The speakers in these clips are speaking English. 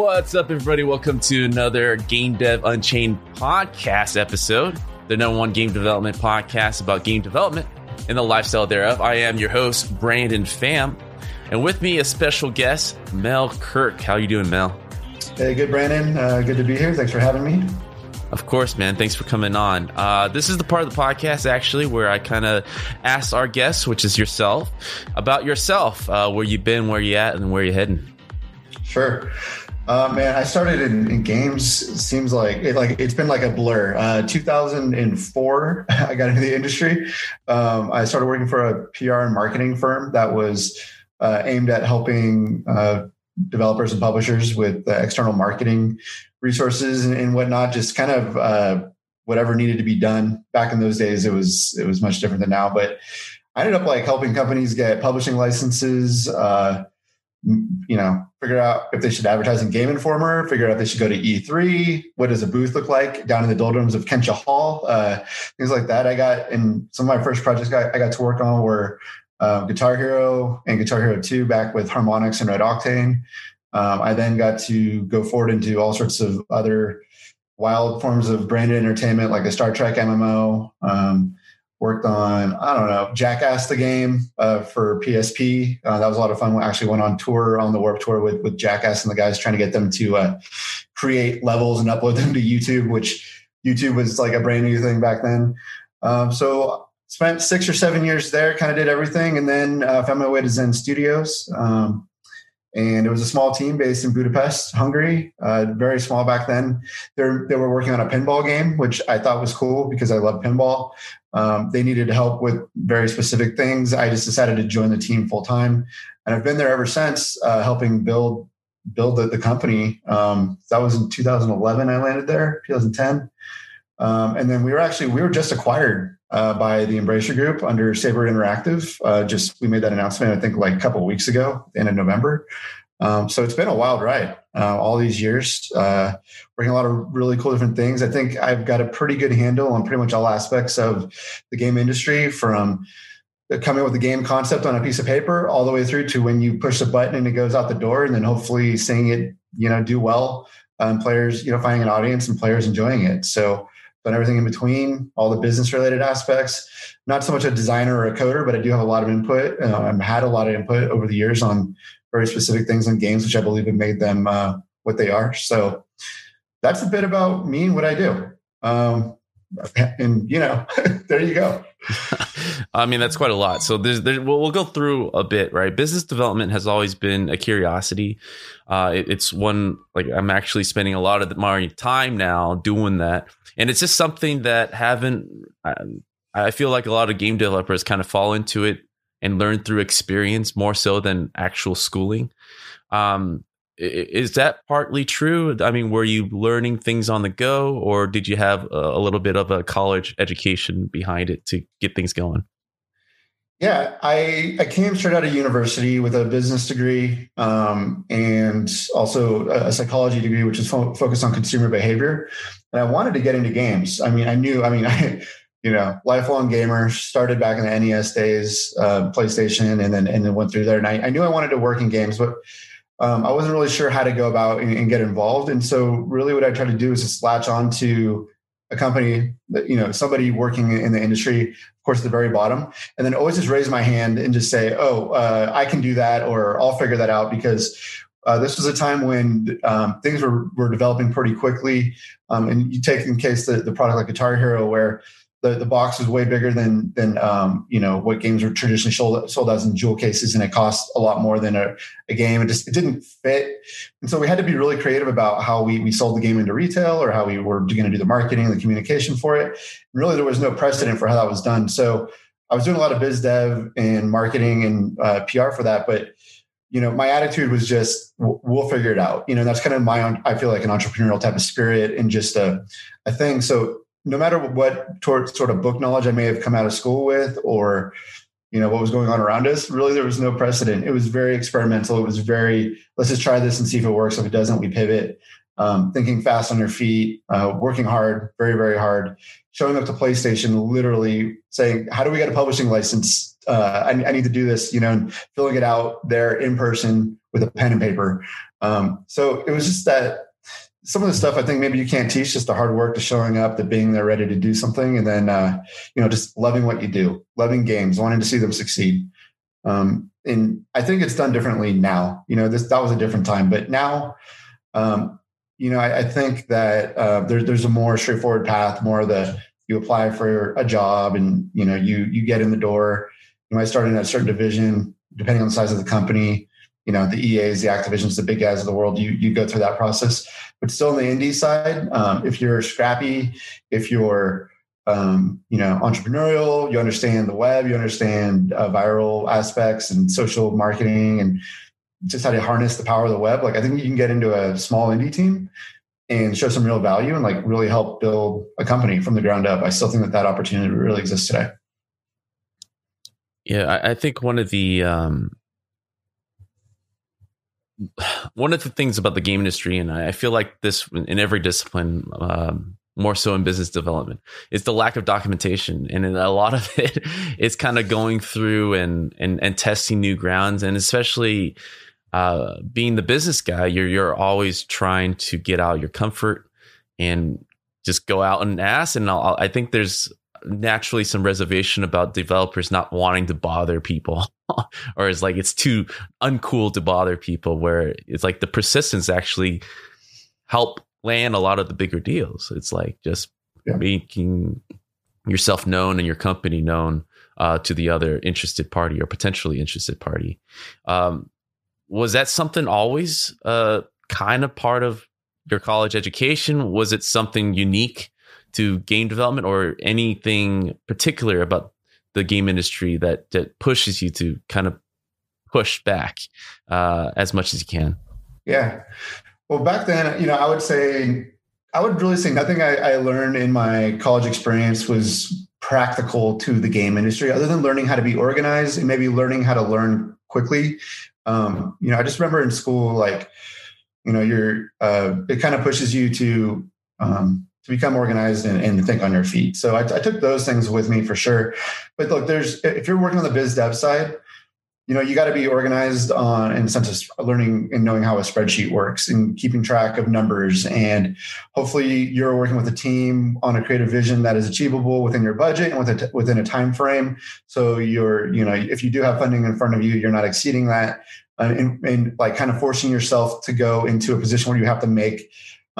What's up, everybody? Welcome to another Game Dev Unchained podcast episode, the number one game development podcast about game development and the lifestyle thereof. I am your host, Brandon Pham, and with me, a special guest, Mel Kirk. How you doing, Mel? Hey, good, Brandon. Uh, good to be here. Thanks for having me. Of course, man. Thanks for coming on. Uh, this is the part of the podcast, actually, where I kind of ask our guests, which is yourself, about yourself, uh, where you've been, where you at, and where you're heading. Sure. Uh, man, I started in, in, games. Seems like it like it's been like a blur. Uh, 2004, I got into the industry. Um, I started working for a PR and marketing firm that was uh, aimed at helping uh, developers and publishers with external marketing resources and, and, whatnot. Just kind of uh, whatever needed to be done. Back in those days, it was it was much different than now. But I ended up like helping companies get publishing licenses uh, you know, figure out if they should advertise in Game Informer, figure out if they should go to E3. What does a booth look like down in the doldrums of Kentia Hall? Uh, things like that. I got in some of my first projects I got to work on were uh, Guitar Hero and Guitar Hero 2 back with Harmonix and Red Octane. Um, I then got to go forward into all sorts of other wild forms of branded entertainment, like a Star Trek MMO. Um, worked on I don't know Jackass the game uh, for PSP. Uh, that was a lot of fun. We actually went on tour on the Warped Tour with with Jackass and the guys trying to get them to uh, create levels and upload them to YouTube, which YouTube was like a brand new thing back then. Um, so spent six or seven years there, kind of did everything, and then uh, found my way to Zen Studios. Um, and it was a small team based in Budapest, Hungary. Uh, very small back then. They they were working on a pinball game, which I thought was cool because I love pinball. Um, they needed help with very specific things. I just decided to join the team full time, and I've been there ever since, uh, helping build build the, the company. Um, that was in 2011. I landed there, 2010, um, and then we were actually we were just acquired uh, by the Embracer Group under Saber Interactive. Uh, just we made that announcement, I think, like a couple weeks ago, end of November. Um, so it's been a wild ride uh, all these years, uh, a lot of really cool different things. I think I've got a pretty good handle on pretty much all aspects of the game industry from coming with the game concept on a piece of paper all the way through to when you push a button and it goes out the door and then hopefully seeing it, you know, do well. Um, players, you know, finding an audience and players enjoying it. So done everything in between, all the business related aspects. Not so much a designer or a coder, but I do have a lot of input. Uh, I've had a lot of input over the years on very specific things in games, which I believe have made them uh, what they are. So that's a bit about me and what I do. Um, and you know, there you go. I mean, that's quite a lot. So there's, there, we'll, we'll, go through a bit, right? Business development has always been a curiosity. Uh, it, it's one like I'm actually spending a lot of my time now doing that, and it's just something that haven't. I, feel like a lot of game developers kind of fall into it and learn through experience more so than actual schooling. Um, is that partly true? I mean, were you learning things on the go, or did you have a, little bit of a college education behind it to get things going? Yeah, I, I came straight out of university with a business degree um, and also a psychology degree, which is fo- focused on consumer behavior. And I wanted to get into games. I mean, I knew, I mean, I, you know, lifelong gamer, started back in the NES days, uh, PlayStation, and then and then went through there. And I, I knew I wanted to work in games, but um, I wasn't really sure how to go about and, and, get involved. And so, really, what I tried to do is just latch on to a company that you know somebody working in the industry, of course, at the very bottom, and then always just raise my hand and just say, "Oh, uh, I can do that," or "I'll figure that out," because uh, this was a time when um, things were, were developing pretty quickly. Um, and you take in case the, the product like Guitar Hero, where the, the box was way bigger than than um, you know what games were traditionally sold sold as in jewel cases, and it cost a lot more than a, a game. It just it didn't fit, and so we had to be really creative about how we we sold the game into retail or how we were going to do the marketing, and the communication for it. And really, there was no precedent for how that was done. So I was doing a lot of biz dev and marketing and uh, PR for that, but you know, my attitude was just we'll figure it out. You know, that's kind of my own. I feel like an entrepreneurial type of spirit and just a a thing. So no matter what sort of book knowledge I may have come out of school with or you know what was going on around us really there was no precedent it was very experimental it was very let's just try this and see if it works if it doesn't we pivot um, thinking fast on your feet uh, working hard very very hard showing up to playstation literally saying how do we get a publishing license uh, I, I, need to do this you know and filling it out there in person with a pen and paper um, so it was just that some of the stuff I think maybe you can't teach, just the hard work to showing up, to being there ready to do something, and then uh, you know just loving what you do, loving games, wanting to see them succeed. Um, and I think it's done differently now. You know, this that was a different time, but now, um, you know, I, I think that uh, there's there's a more straightforward path, more of the you apply for a job and you know you you get in the door. You might start in a certain division, depending on the size of the company you know the EAs, the Activisions, the big guys of the world. You you go through that process, but still on the indie side, um, if you're scrappy, if you're um, you know entrepreneurial, you understand the web, you understand uh, viral aspects and social marketing, and just how to harness the power of the web. Like I think you can get into a small indie team and show some real value and like really help build a company from the ground up. I still think that that opportunity really exists today. Yeah, I, I think one of the um, one of the things about the game industry, and I feel like this in every discipline, um, more so in business development, is the lack of documentation, and a lot of it is kind of going through and and and testing new grounds, and especially uh, being the business guy, you're you're always trying to get out your comfort and just go out and ask. And I'll, I think there's naturally some reservation about developers not wanting to bother people. Or it's like it's too uncool to bother people where it's like the persistence actually help land a lot of the bigger deals. It's like just yeah. making yourself known and your company known uh, to the other interested party or potentially interested party. Um, was that something always uh, kind of part of your college education? Was it something unique to game development or anything particular about the game industry that that pushes you to kind of push back uh, as much as you can? Yeah. Well, back then, you know, I would say I would really say nothing I, I learned in my college experience was practical to the game industry, other than learning how to be organized and maybe learning how to learn quickly. Um, you know, I just remember in school, like, you know, you're uh, it kind of pushes you to um, to become organized and, and think on your feet. So I, I, took those things with me for sure. But look, there's if you're working on the biz dev side, you know you got to be organized on in the sense of learning and knowing how a spreadsheet works and keeping track of numbers. And hopefully, you're working with a team on a creative vision that is achievable within your budget and within a, within a time frame. So you're you know if you do have funding in front of you, you're not exceeding that. Uh, and, and like kind of forcing yourself to go into a position where you have to make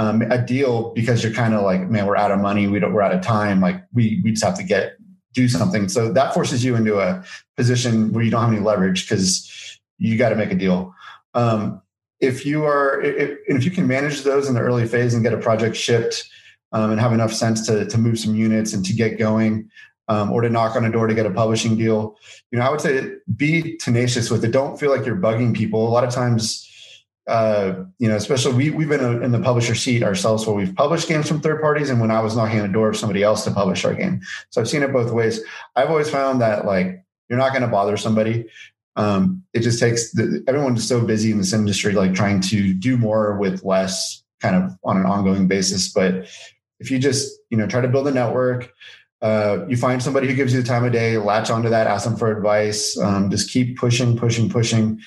um, a deal because you're kind of like, man, we're out of money, we don't, we're out of time. Like we we just have to get do something. So that forces you into a position where you don't have any leverage because you got to make a deal. Um, if you are, if, if you can manage those in the early phase and get a project shipped um, and have enough sense to to move some units and to get going. Um, or to knock on a door to get a publishing deal, you know, I would say be tenacious with it. Don't feel like you're bugging people. A lot of times, uh, you know, especially we, we've been in the publisher seat ourselves where we've published games from third parties and when I was knocking on the door of somebody else to publish our game. So I've seen it both ways. I've always found that like, you're not going to bother somebody. Um, it just takes the, everyone's so busy in this industry, like trying to do more with less kind of on an ongoing basis. But if you just, you know, try to build a network, uh, you find somebody who gives you the time of day, latch onto that, ask them for advice, um, just keep pushing, pushing, pushing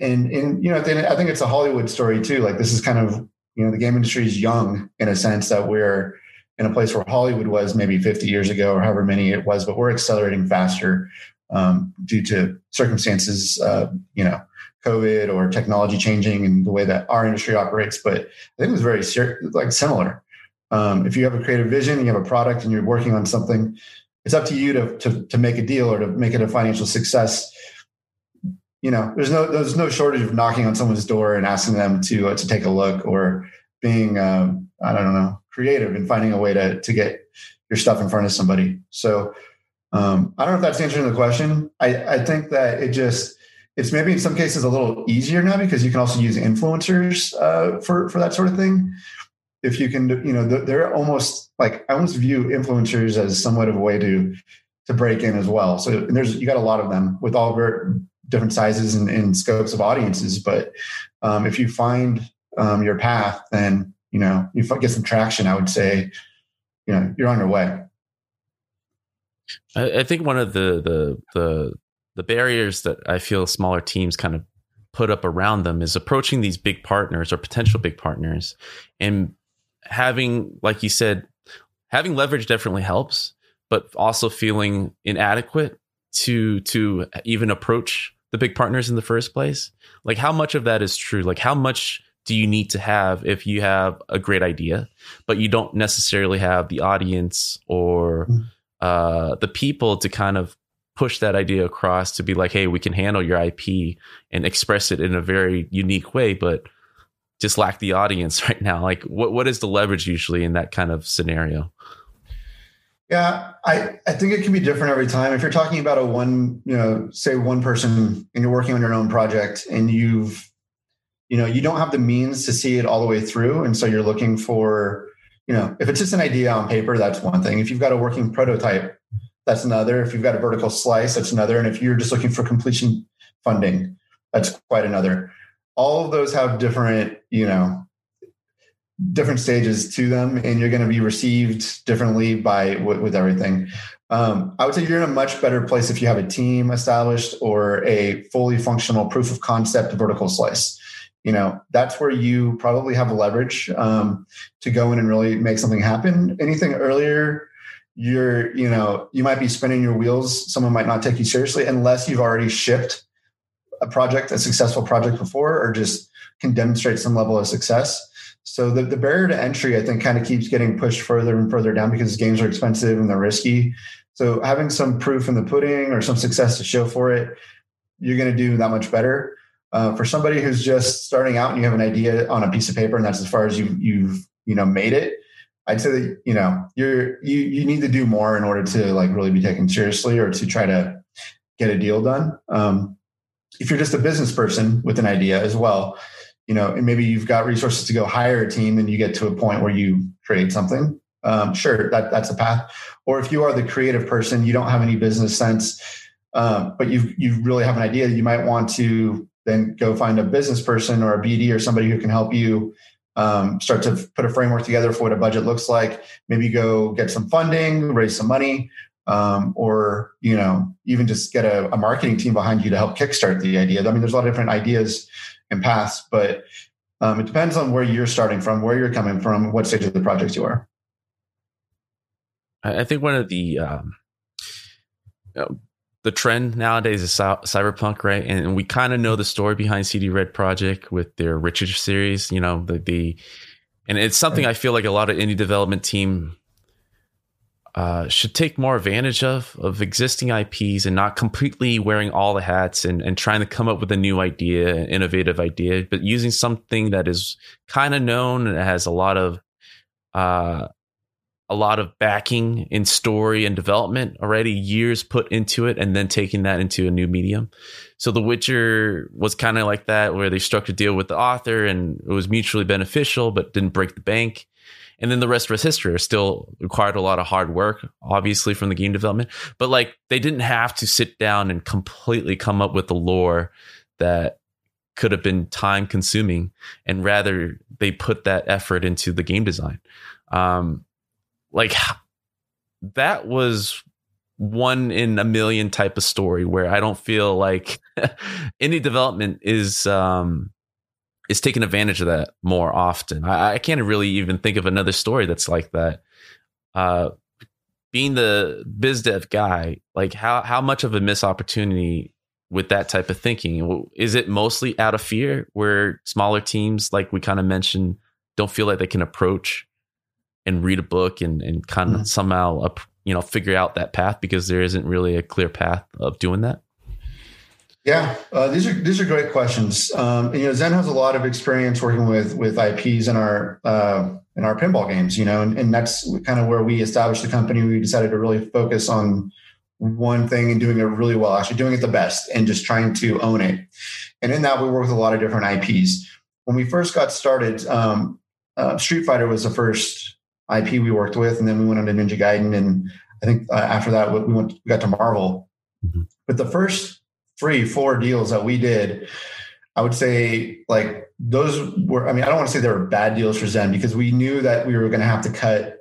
and and you know, I think it's a Hollywood story too. Like this is kind of you know the game industry is young in a sense that we're in a place where Hollywood was maybe 50 years ago or however many it was, but we're accelerating faster um, due to circumstances, uh, you know, COVID or technology changing and the way that our industry operates. But I think it was very like similar. Um, if you have a creative vision, you have a product, and you're working on something, it's up to you to, to to make a deal or to make it a financial success. You know, there's no there's no shortage of knocking on someone's door and asking them to uh, to take a look or being um, I don't know creative and finding a way to to get your stuff in front of somebody. So um, I don't know if that's answering the question. I, I think that it just it's maybe in some cases a little easier now because you can also use influencers uh, for for that sort of thing. If you can, you know, they're almost like I almost view influencers as somewhat of a way to to break in as well. So there's you got a lot of them with all very different sizes and, and scopes of audiences. But um, if you find um, your path, then you know you get some traction. I would say, you know, you're on your way. I, I think one of the the the the barriers that I feel smaller teams kind of put up around them is approaching these big partners or potential big partners and having, like you said, having leverage definitely helps, but also feeling inadequate to to even approach the big partners in the first place. Like how much of that is true? Like how much do you need to have if you have a great idea, but you don't necessarily have the audience or mm. uh, the people to kind of push that idea across to be like, hey, we can handle your IP and express it in a very unique way, but just lack the audience right now. Like, what what is the leverage usually in that kind of scenario? Yeah, I, I think it can be different every time. If you're talking about a one, you know, say one person and you're working on your own project and you've, you know, you don't have the means to see it all the way through. And so you're looking for, you know, if it's just an idea on paper, that's one thing. If you've got a working prototype that's another. If you've got a vertical slice, that's another. And if you're just looking for completion funding, that's quite another. All of those have different, you know, different stages to them, and you're going to be received differently by with, with everything. Um, I would say you're in a much better place if you have a team established or a fully functional proof of concept vertical slice. You know, that's where you probably have leverage um, to go in and really make something happen. Anything earlier you're you know you might be spinning your wheels someone might not take you seriously unless you've already shipped a project a successful project before or just can demonstrate some level of success so the, the barrier to entry i think kind of keeps getting pushed further and further down because games are expensive and they're risky so having some proof in the pudding or some success to show for it you're going to do that much better uh, for somebody who's just starting out and you have an idea on a piece of paper and that's as far as you, you've you know made it I'd say that you know you're you you need to do more in order to like really be taken seriously or to try to get a deal done. Um, if you're just a business person with an idea as well, you know, and maybe you've got resources to go hire a team, and you get to a point where you create something. Um, sure, that that's a path. Or if you are the creative person, you don't have any business sense, um, but you you really have an idea. You might want to then go find a business person or a BD or somebody who can help you um, start to put a framework together for what a budget looks like maybe go get some funding raise some money um, or you know even just get a, a, marketing team behind you to help kickstart the idea i mean there's a lot of different ideas and pass, but um, it depends on where you're starting from where you're coming from what stage of the project you are i think one of the um, you know, the trend nowadays is cyberpunk, right? And we kind of know the story behind CD Red Project with their Witcher series. You know, the the, and it's something I feel like a lot of indie development team uh, should take more advantage of of existing IPs and not completely wearing all the hats and and trying to come up with a new idea, innovative idea, but using something that is kind of known and has a lot of uh, a lot of backing in story and development already, years put into it, and then taking that into a new medium. So The Witcher was kind of like that, where they struck a deal with the author and it was mutually beneficial, but didn't break the bank. And then the rest was history. Still required a lot of hard work, obviously, from the game development. But like they didn't have to sit down and completely come up with the lore that could have been time consuming, and rather they put that effort into the game design. Um, like that was one in a million type of story where I don't feel like any development is um is taking advantage of that more often. I, I can't really even think of another story that's like that. Uh being the biz dev guy, like how how much of a miss opportunity with that type of thinking? Is it mostly out of fear where smaller teams, like we kind of mentioned, don't feel like they can approach and read a book and and kind of mm-hmm. somehow up, you know figure out that path because there isn't really a clear path of doing that? Yeah, uh, these are these are great questions. Um, you know, Zen has a lot of experience working with with IPs in our uh, in our pinball games. You know, and, and that's kind of where we established the company. We decided to really focus on one thing and doing it really well, actually doing it the best, and just trying to own it. And in that, we work with a lot of different IPs. When we first got started, um, uh, Street Fighter was the first IP we worked with, and then we went on to Ninja Gaiden, and I think uh, after that we went we got to Marvel. Mm-hmm. But the first three, four deals that we did, I would say like those were. I mean, I don't want to say they were bad deals for Zen because we knew that we were going to have to cut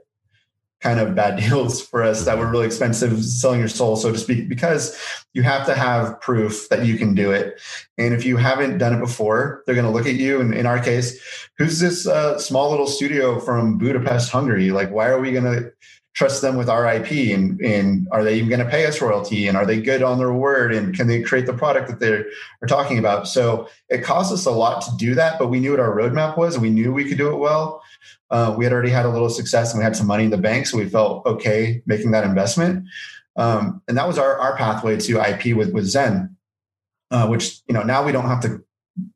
kind of bad deals for us that were really expensive selling your soul so to speak because you have to have proof that you can do it and if you haven't done it before they're going to look at you and in our case who's this uh, small little studio from budapest hungary like why are we going to trust them with our ip and, and are they even going to pay us royalty and are they good on their word and can they create the product that they're are talking about so it cost us a lot to do that but we knew what our roadmap was and we knew we could do it well uh, we had already had a little success and we had some money in the bank, so we felt okay making that investment. Um, and that was our, our pathway to IP with, with Zen, uh, which, you know, now we don't have to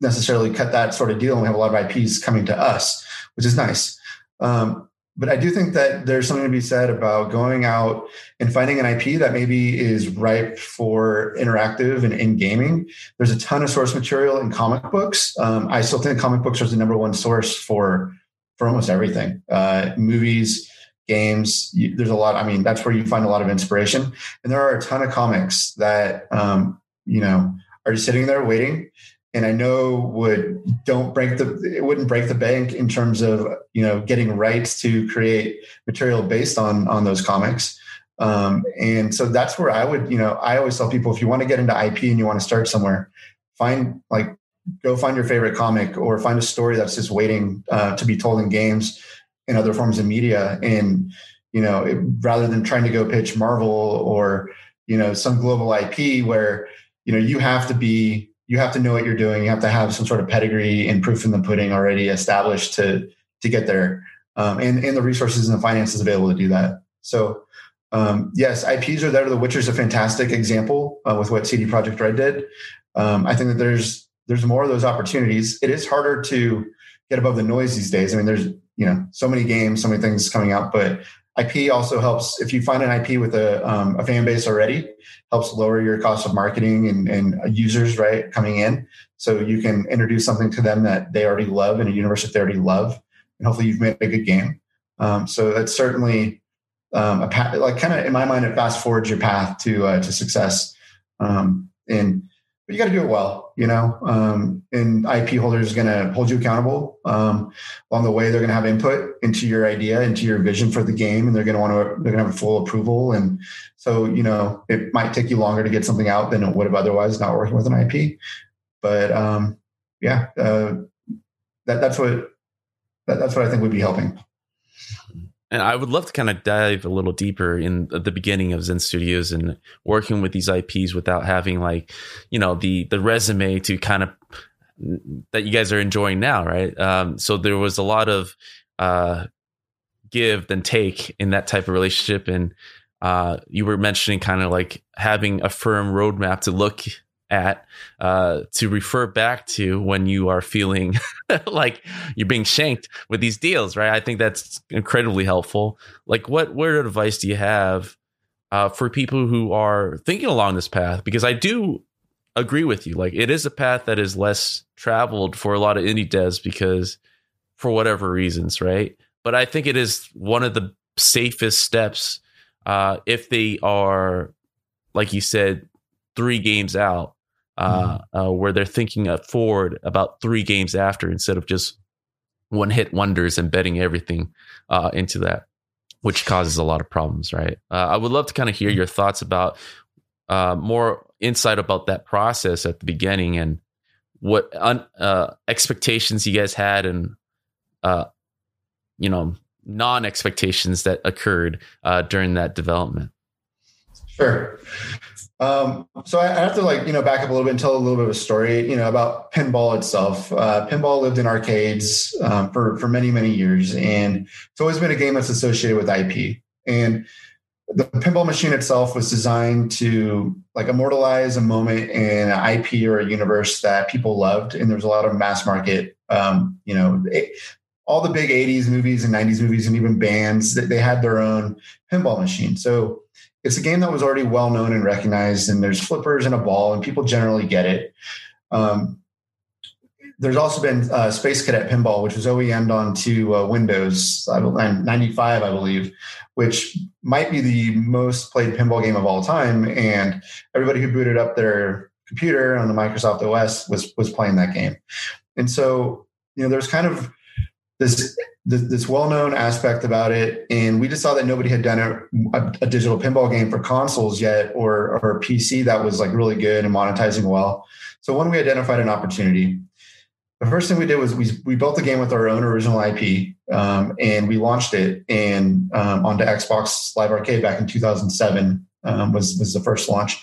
necessarily cut that sort of deal and we have a lot of IPs coming to us, which is nice. Um, but I do think that there's something to be said about going out and finding an IP that maybe is ripe for interactive and in gaming. There's a ton of source material in comic books. Um, I still think comic books are the number one source for for almost everything uh, movies games you, there's a lot i mean that's where you find a lot of inspiration and there are a ton of comics that um, you know are just sitting there waiting and i know would don't break the it wouldn't break the bank in terms of you know getting rights to create material based on on those comics. Um, and so that's where i would you know i always tell people if you want to get into ip and you want to start somewhere find like go find your favorite comic or find a story that's just waiting uh, to be told in games and other forms of media and you know it, rather than trying to go pitch marvel or you know some global ip where you know you have to be you have to know what you're doing. You have to have some sort of pedigree and proof in the pudding already established to to get there. Um, and and the resources and the finances available to do that. So um, yes ips are there. The witcher's a fantastic example uh, with what cd projekt red did. Um, i think that there's there's more of those opportunities. It is harder to get above the noise these days. I mean, there's you know so many games, so many things coming out, but IP also helps if you find an IP with a, um, a fan base already, helps lower your cost of marketing and, and users right coming in. So you can introduce something to them that they already love in a universe that they already love, and hopefully you've made a good game. Um, so that's certainly um, a path, like kind of in my mind, it fast forwards your path to uh, to success. Um, and but you got to do it well, you know. Um, and IP holders is going to hold you accountable um, along the way. They're going to have input into your idea, into your vision for the game, and they're going to want to. They're going to have full approval, and so you know it might take you longer to get something out than it would have otherwise not working with an IP. But um, yeah, uh, that, that's what that, that's what I think would be helping. And I would love to kind of dive a little deeper in the beginning of Zen Studios and working with these IPs without having like, you know, the the resume to kind of that you guys are enjoying now, right? Um, so there was a lot of uh, give and take in that type of relationship, and uh, you were mentioning kind of like having a firm roadmap to look at uh, to refer back to when you are feeling like you're being shanked with these deals, right? I think that's incredibly helpful. Like, what word advice do you have uh, for people who are thinking along this path? Because I do agree with you. Like, it is a path that is less traveled for a lot of indie devs because for whatever reasons, right? But I think it is one of the safest steps uh, if they are, like you said, three games out uh, mm-hmm. uh, where they're thinking forward about three games after instead of just one hit wonders and betting everything uh, into that, which causes a lot of problems, right? Uh, I would love to kind of hear your thoughts about uh, more insight about that process at the beginning and what un- uh, expectations you guys had and you know non expectations that occurred during that development. Sure. Um, so I, have to like you know back up a little bit and tell a little bit of a story you know about pinball itself. Uh, pinball lived in arcades um, for for many many years, and it's always been a game that's associated with IP. And the pinball machine itself was designed to like immortalize a moment in an IP or a universe that people loved, and there was a lot of mass market. Um, you know, it, all the big '80s movies and '90s movies, and even bands that they had their own pinball machine. So it's a game that was already well known and recognized, and there's flippers and a ball, and people generally get it. Um, there's also been uh, Space Cadet Pinball, which was OEM'd onto uh, Windows 95, I believe, which might be the most played pinball game of all time. And everybody who booted up their computer on the Microsoft OS was was playing that game. And so, you know, there's kind of this this, this well-known aspect about it and we just saw that nobody had done a, a, a, digital pinball game for consoles yet or, or pc that was like really good and monetizing well. So when we identified an opportunity. The first thing we did was we, we built the game with our own original ip um, and we launched it and um, onto xbox live arcade back in 2007 um, was, was the first launch.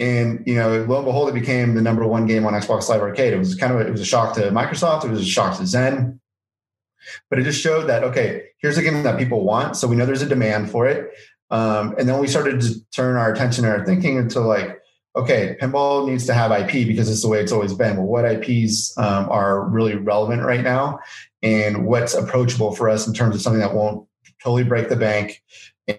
And you know lo and behold it became the number one game on xbox live arcade. It was kind of a, it was a shock to microsoft. It was a shock to zen but it just showed that okay, here's a game that people want, so we know there's a demand for it. Um, and then we started to turn our attention and our thinking into like, okay, pinball needs to have IP because it's the way it's always been. Well, what IPs um, are really relevant right now, and what's approachable for us in terms of something that won't totally break the bank,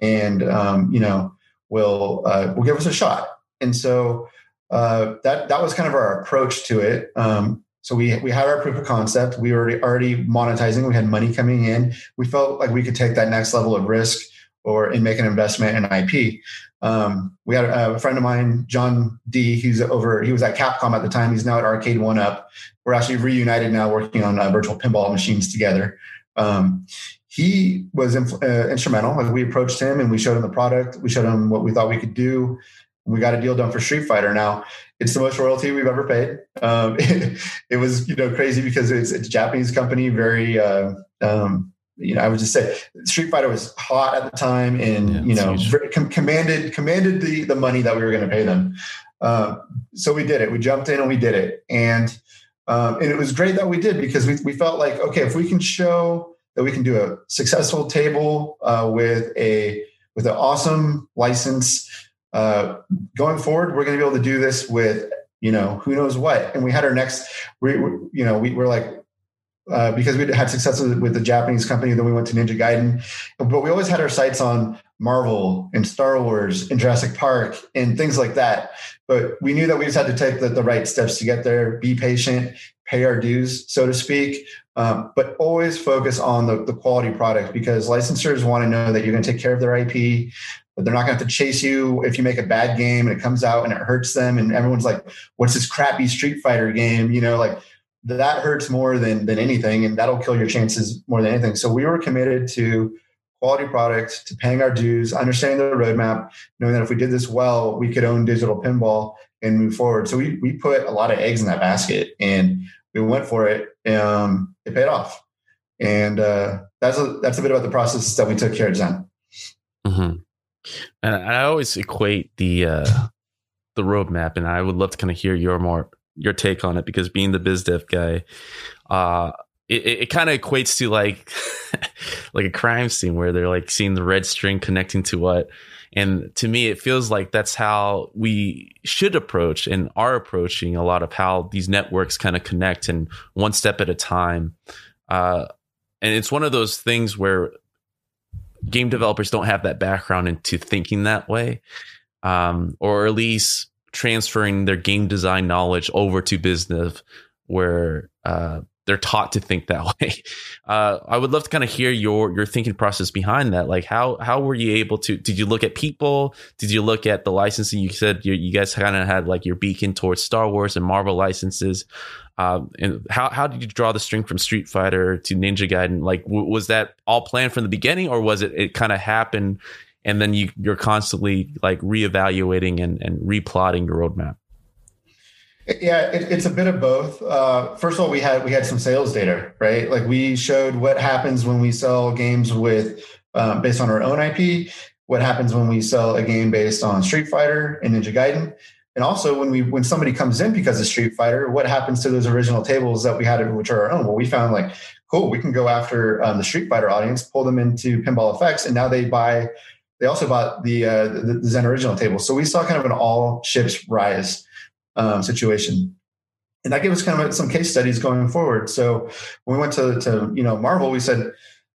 and um, you know will uh, will give us a shot. And so uh, that that was kind of our approach to it. Um, so we we had our proof of concept. We were already monetizing. We had money coming in. We felt like we could take that next level of risk or and make an investment in IP. Um, we had a, a, friend of mine, John D. He's over. He was at Capcom at the time. He's now at Arcade1Up. We're actually reunited now, working on uh, virtual pinball machines together. Um, he was inf- uh, instrumental. Like we approached him and we showed him the product. We showed him what we thought we could do. We got a deal done for Street Fighter. Now it's the most royalty we've ever paid. Um, it, it, was you know crazy because it's, it's a Japanese company, very uh, um, you know I would just say Street Fighter was hot at the time, and yeah, you know com- commanded commanded the the money that we were going to pay them. Uh, so we did it. We jumped in and we did it, and um, and it was great that we did because we we felt like okay if we can show that we can do a successful table uh, with a with an awesome license uh, going forward, we're going to be able to do this with, you know, who knows what. And we had our next, we, we you know, we were like, uh, because we had success with, the Japanese company, then we went to Ninja Gaiden. But we always had our sights on Marvel and Star Wars and Jurassic Park and things like that. But we knew that we just had to take the, the right steps to get there, be patient, pay our dues, so to speak, um, but always focus on the, the quality product because licensors want to know that you're going to take care of their IP they're not going to have to chase you if you make a bad game and it comes out and it hurts them. And everyone's like what's this crappy street fighter game? You know like that hurts more than than anything and that'll kill your chances more than anything. So we were committed to quality product to paying our dues understanding the roadmap knowing that if we did this well we could own digital pinball and move forward. So we we put a lot of eggs in that basket and we went for it um it paid off. And uh that's a that's a bit about the process that we took here at zen. Mm-hmm. And I always equate the uh, the roadmap, and I would love to kind of hear your more your take on it because being the biz dev guy, uh, it, it kind of equates to like like a crime scene where they're like seeing the red string connecting to what. And to me, it feels like that's how we should approach and are approaching a lot of how these networks kind of connect and one step at a time. Uh, and it's one of those things where game developers don't have that background into thinking that way, um, or at least transferring their game design knowledge over to business where uh, they're taught to think that way. Uh, I would love to kind of hear your your thinking process behind that. Like how how were you able to? Did you look at people? Did you look at the licensing? You said you, you guys kind of had like your beacon towards Star Wars and Marvel licenses. Um, and how how did you draw the string from Street Fighter to Ninja Gaiden? Like, w- was that all planned from the beginning, or was it it kind of happened, and then you you're constantly like reevaluating and and replotting your roadmap? Yeah, it, it's a bit of both. Uh, first of all, we had we had some sales data, right? Like we showed what happens when we sell games with um, based on our own IP, what happens when we sell a game based on Street Fighter and Ninja Gaiden, and also when we when somebody comes in because of Street Fighter, what happens to those original tables that we had, which are our own? Well, we found like cool, we can go after um, the Street Fighter audience, pull them into Pinball FX, and now they buy. They also bought the, uh, the Zen original table, so we saw kind of an all ships rise um, situation and that gave us kind of some case studies going forward. So when we went to, to you know Marvel, we said,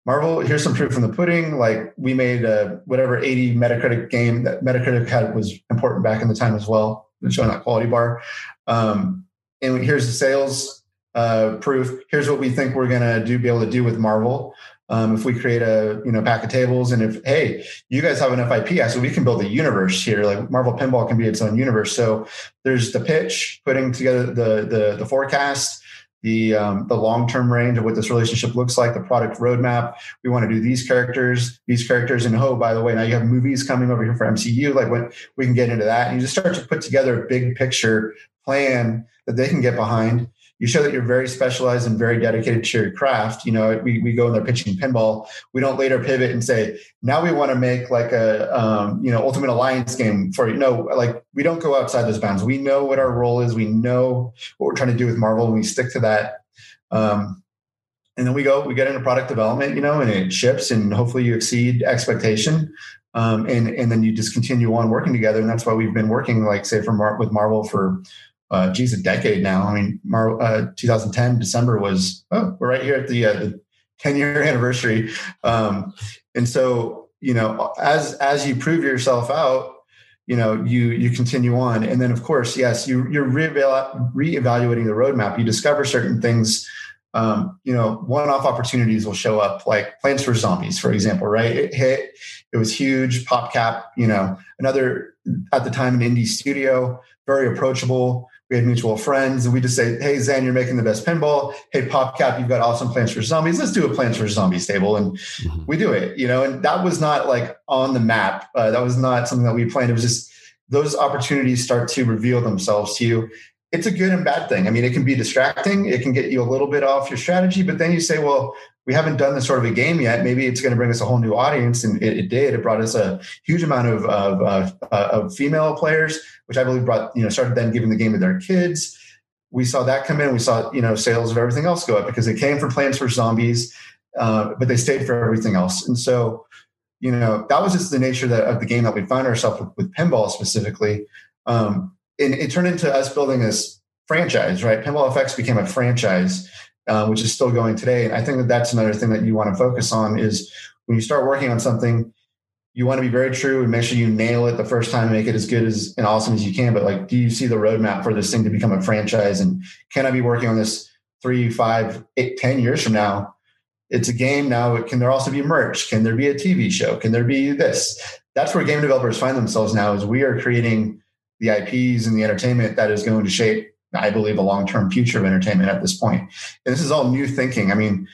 Marvel, here's some proof from the pudding. Like we made a whatever 80 Metacritic game that Metacritic had was important back in the time as well, showing that quality bar. Um, and here's the sales uh, proof. Here's what we think we're gonna do, be able to do with Marvel. Um, if we create a you know pack of tables, and if hey, you guys have an FIP, so we can build a universe here. Like Marvel Pinball can be its own universe. So there's the pitch, putting together the the, the forecast, the um, the long term range of what this relationship looks like, the product roadmap. We want to do these characters, these characters, and oh, by the way, now you have movies coming over here for MCU. Like when we can get into that, and you just start to put together a big picture plan that they can get behind you show that you're very specialized and very dedicated to your craft. You know, we, we go in there pitching pinball. We don't later pivot and say, now we want to make like a, um, you know, ultimate alliance game for you. No, like we don't go outside those bounds. We know what our role is. We know what we're trying to do with Marvel and we stick to that. Um, and then we go, we get into product development, you know, and it ships and hopefully you exceed expectation. Um, and, and then you just continue on working together. And that's why we've been working like say from Mar- with Marvel for uh, geez, a decade now. I mean, Mar- uh, 2010 December was oh, we're right here at the, uh, the 10 year anniversary. Um, and so, you know, as as you prove yourself out, you know, you you continue on, and then of course, yes, you you're reevaluating the roadmap. You discover certain things. Um, you know, one-off opportunities will show up, like Plants vs Zombies, for example. Right? It hit. It was huge. PopCap. You know, another at the time an indie studio, very approachable we had mutual friends and we just say, Hey, Zen, you're making the best pinball. Hey, PopCap, you've got awesome Plants vs Zombies. Let's do a Plants vs Zombies table. And mm-hmm. we do it, you know, and that was not like on the map. Uh, that was not something that we planned. It was just those opportunities start to reveal themselves to you. It's a good and bad thing. I mean, it can be distracting. It can get you a little bit off your strategy, but then you say, well, we haven't done this sort of a game yet. Maybe it's going to bring us a whole new audience, and it, it did. It brought us a huge amount of of, uh, of female players, which I believe brought you know started then giving the game to their kids. We saw that come in. We saw you know sales of everything else go up because it came for Plants vs Zombies, uh, but they stayed for everything else. And so, you know, that was just the nature that, of the game that we found ourselves with, with pinball specifically. Um, and it turned into us building this franchise, right? Pinball FX became a franchise uh, which is still going today. And I think that that's another thing that you want to focus on is when you start working on something, you want to be very true and make sure you nail it the first time make it as good as and awesome as you can. But like, do you see the roadmap for this thing to become a franchise? And can I be working on this three, five, eight, ten years from now? It's a game now. Can there also be merch? Can there be a TV show? Can there be this? That's where game developers find themselves now. Is we are creating the IPs and the entertainment that is going to shape I believe, a long term future of entertainment at this point. And this is all new thinking. I mean,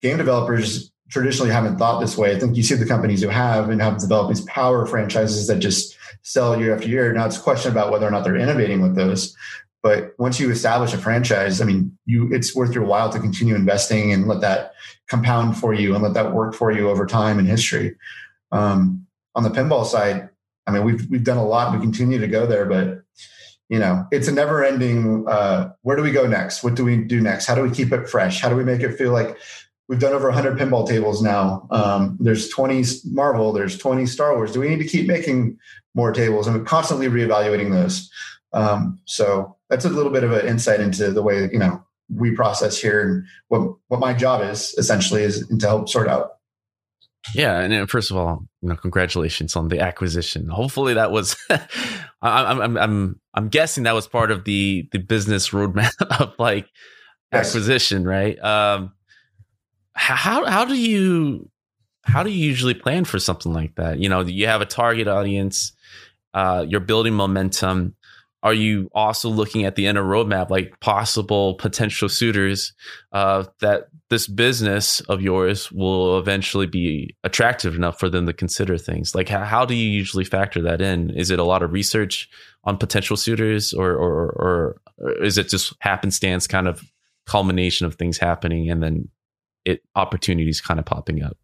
game developers traditionally haven't thought this way. I think you see the companies who have and have developed these power franchises that just sell year after year. Now it's a question about whether or not they're innovating with those. But once you establish a franchise, I mean, you it's worth your while to continue investing and let that compound for you and let that work for you over time in history. Um, on the pinball side, I mean, we've we've done a lot. We continue to go there, but you know it's a never ending uh, where do we go next? What do we do next? How do we keep it fresh? How do we make it feel like we've done over 100 pinball tables now? Um, there's 20 marvel there's 20 star wars. Do we need to keep making more tables? And we're constantly reevaluating those. Um, so that's a little bit of an insight into the way you know we process here and what what my job is essentially is to help sort out yeah, and uh, first of all, you know, congratulations on the acquisition. Hopefully, that was. I'm I'm I'm I'm guessing that was part of the the business roadmap of like yes. acquisition, right? Um, how how do you how do you usually plan for something like that? You know, you have a target audience, uh, you're building momentum are you also looking at the inner roadmap like possible potential suitors uh, that this business of yours will eventually be attractive enough for them to consider things? Like how, how do you usually factor that in? Is it a lot of research on potential suitors or, or, or, or is it just happenstance kind of culmination of things happening and then it opportunities kind of popping up?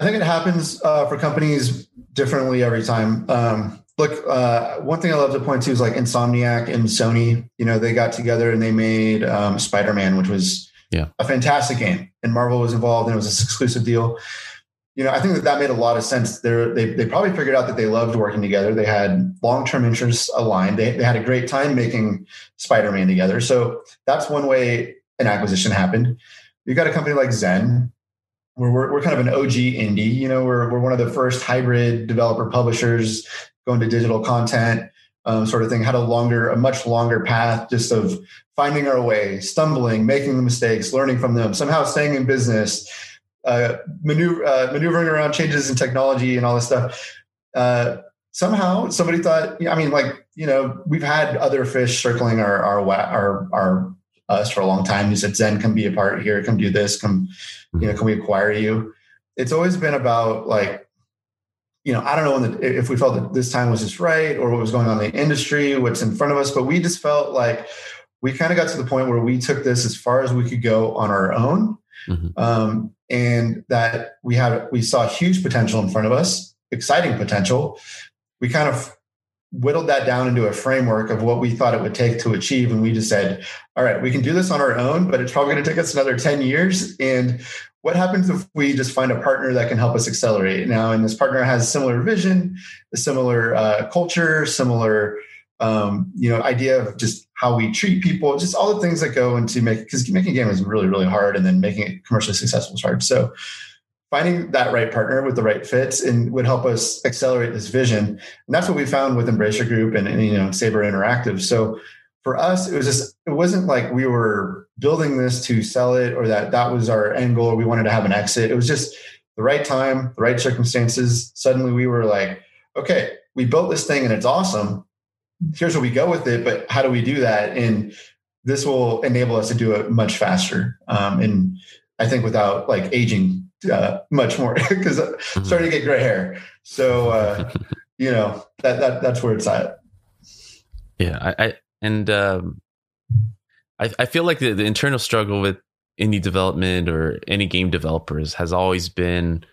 I think it happens uh, for companies differently every time. Um, look, uh, one thing I love to point to is like Insomniac and Sony. You know, they got together and they made um, Spider Man, which was yeah. a fantastic game, and Marvel was involved, and it was an exclusive deal. You know, I think that that made a lot of sense. They're, they they probably figured out that they loved working together. They had long term interests aligned. They they had a great time making Spider Man together. So that's one way an acquisition happened. You got a company like Zen, where we're, we're kind of an OG indie. You know, we're, we're one of the first hybrid developer publishers going to digital content um, sort of thing. Had a longer, a much longer path just of finding our way, stumbling, making the mistakes, learning from them, somehow staying in business, uh, maneuver, uh, maneuvering around changes in technology and all this stuff. Uh, somehow somebody thought, I mean, like, you know, we've had other fish circling our, our, our, our us for a long time. He said, Zen, come be a part here, come do this, come, you know, can we acquire you? It's always been about like, you know, I don't know the, if we felt that this time was just right or what was going on in the industry, what's in front of us, but we just felt like we kind of got to the point where we took this as far as we could go on our own. Mm-hmm. Um, and that we had, we saw huge potential in front of us, exciting potential. We kind of whittled that down into a framework of what we thought it would take to achieve. And we just said, all right, we can do this on our own, but it's probably going to take us another 10 years. And what happens if we just find a partner that can help us accelerate now? And this partner has similar vision, a similar uh, culture, similar um, you know idea of just how we treat people, just all the things that go into make because making a game is really really hard, and then making it commercially successful is hard. So finding that right partner with the right fits and would help us accelerate this vision. And that's what we found with Embracer Group and, and, you know Saber Interactive. So for us, it was just it wasn't like we were building this to sell it or that that was our end goal. we wanted to have an exit. It was just the right time, the right circumstances. Suddenly we were like, okay, we built this thing and it's awesome. Here's where we go with it, but how do we do that? And this will enable us to do it much faster. Um, and I think without like aging uh, much more because mm-hmm. starting to get gray hair. So uh, you know that that that's where it's at. Yeah, I, I and um, I I feel like the, the internal struggle with indie development or any game developers has always been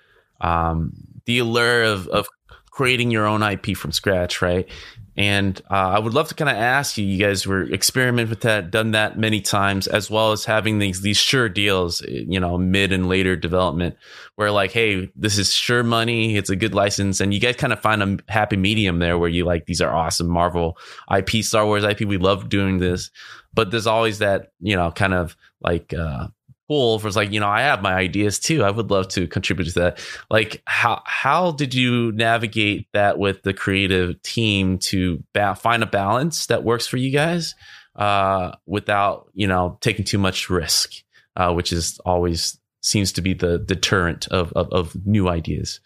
um, the allure of of creating your own IP from scratch, right? And uh, I would love to kind of ask you, you guys were experimenting with that, done that many times, as well as having these these sure deals, you know, mid and later development, where like, hey, this is sure money, it's a good license, and you guys kind of find a happy medium there, where you like these are awesome Marvel IP, Star Wars IP, we love doing this, but there's always that you know kind of like uh, cool for like you know i have my ideas too. I would love to contribute to that. Like how how did you navigate that with the creative team to ba- find a balance that works for you guys uh, without you know taking too much risk uh, which is always seems to be the deterrent of, of, of new ideas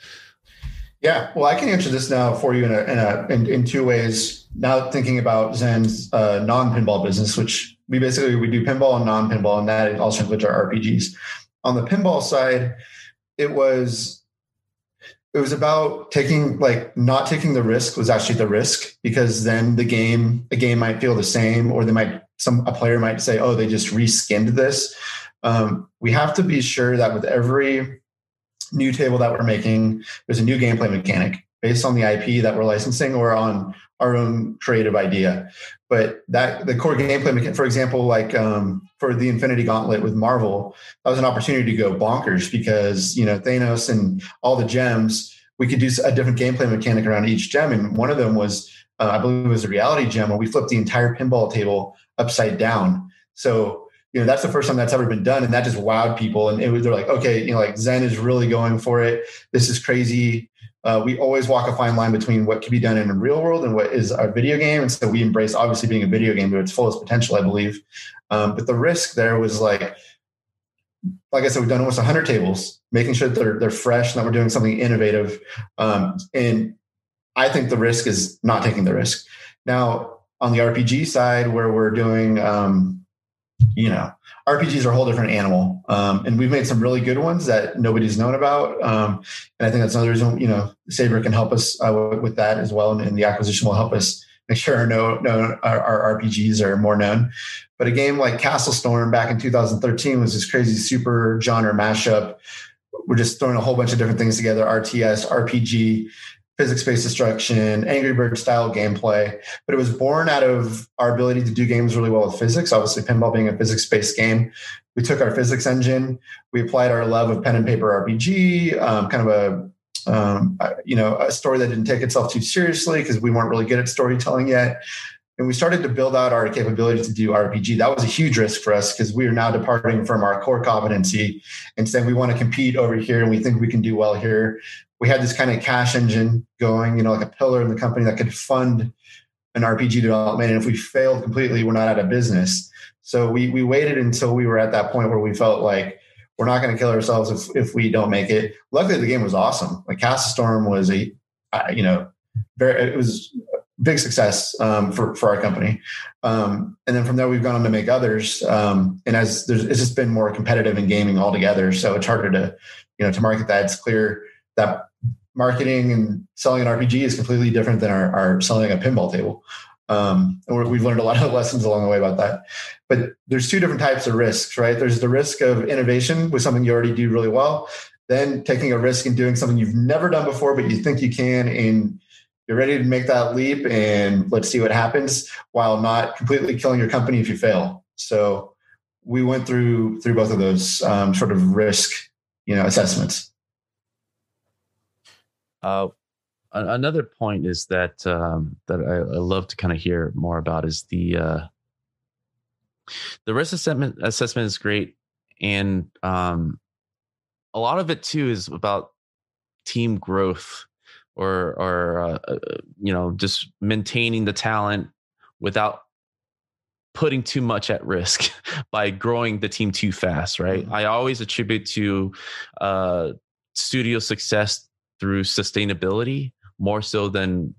yeah, well, I can answer this now for you in a, in, a, in, in two ways. Now thinking about Zen's uh, non-pinball business, which we basically we do pinball and non-pinball, and that also includes our RPGs. On the pinball side, it was it was about taking like not taking the risk was actually the risk because then the game a game might feel the same or they might some a player might say oh they just reskinned this um, we have to be sure that with every new table that we're making there's a new gameplay mechanic based on the ip that we're licensing or on our own creative idea. But that the core gameplay, mechanic, for example, like um, for the Infinity Gauntlet with Marvel, that was an opportunity to go bonkers because you know Thanos and all the gems. We could do a different gameplay mechanic around each gem, and one of them was, uh, I believe, it was a reality gem where we flipped the entire pinball table upside down. So you know that's the first time that's ever been done, and that just wowed people. And it was they're like, okay, you know, like Zen is really going for it. This is crazy uh, we always walk a fine line between what can be done in the real world and what is a video game. And so we embrace obviously being a video game to its fullest potential, I believe. Um, but the risk there was like, like I said, we've done almost 100 tables, making sure that they're, they're fresh and that we're doing something innovative. Um, and I think the risk is not taking the risk. Now, on the RPG side, where we're doing, um, you know, RPGs are a whole different animal. Um, and we've made some really good ones that nobody's known about. Um, and I think that's another reason, you know, Saber can help us uh, with that as well. And, and, the acquisition will help us make sure no, no, our, our, RPGs are more known. But a game like Castle Storm back in 2013 was this crazy super genre mashup we're just throwing a whole bunch of different things together: RTS, RPG, physics-based destruction, Angry Bird style gameplay. But it was born out of our ability to do games really well with physics. Obviously, pinball being a physics-based game, we took our physics engine, we applied our love of pen and paper RPG, um, kind of a um, you know a story that didn't take itself too seriously because we weren't really good at storytelling yet. And we started to build out our capability to do RPG. That was a huge risk for us because we are now departing from our core competency and saying we want to compete over here and we think we can do well here we had this kind of cash engine going, you know, like a pillar in the company that could fund an RPG development. And if we failed completely, we're not out of business. So we we waited until we were at that point where we felt like we're not going to kill ourselves if, if we don't make it. Luckily, the game was awesome. Like Castle Storm was a, you know, very it was big success um, for for our company. Um, and then from there, we've gone on to make others. Um, and as there's, it's just been more competitive in gaming altogether, so it's harder to you know to market that. It's clear that marketing and selling an RPG is completely different than our, our selling a pinball table. Um, and we've learned a lot of lessons along the way about that. But there's two different types of risks, right? There's the risk of innovation with something you already do really well, then taking a risk and doing something you've never done before, but you think you can, and you're ready to make that leap, and let's see what happens, while not completely killing your company if you fail. So we went through through both of those um, sort of risk, you know, assessments. Uh, another point is that um, that I, I, love to kind of hear more about is the uh, the risk assessment assessment is great, and um, a lot of it too is about team growth or or uh, uh, you know just maintaining the talent without putting too much at risk by growing the team too fast right mm-hmm. i always attribute to uh, studio success through sustainability more so than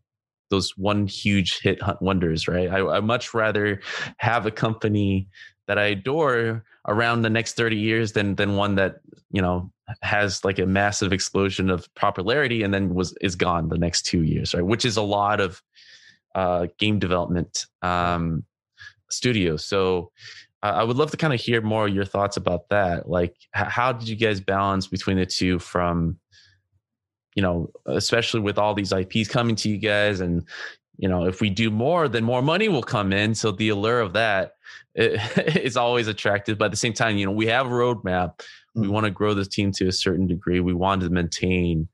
those one huge hit wonders, right? I, I much rather have a company that I adore around the next 30 years than than one that, you know, has like a massive explosion of popularity and then was is gone the next two years, right? Which is a lot of uh, game development um, studios. So I would love to kind of hear more your thoughts about that. Like, how did you guys balance between the two from you know, especially with all these IPs coming to you guys, and you know, if we do more, then more money will come in. So the allure of that is always attractive. But at the same time, you know, we have a roadmap. We mm. want to grow this team to a certain degree. We want to maintain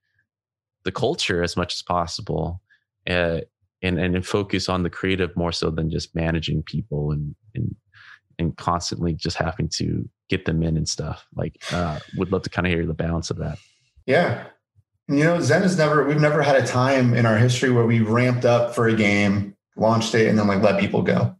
the culture as much as possible, uh, and and focus on the creative more so than just managing people and and and constantly just having to get them in and stuff. Like, uh, would love to kind of hear the balance of that. Yeah, you know, Zen has never, we've never had a time in our history where we ramped up for a game, launched it, and then like let people go.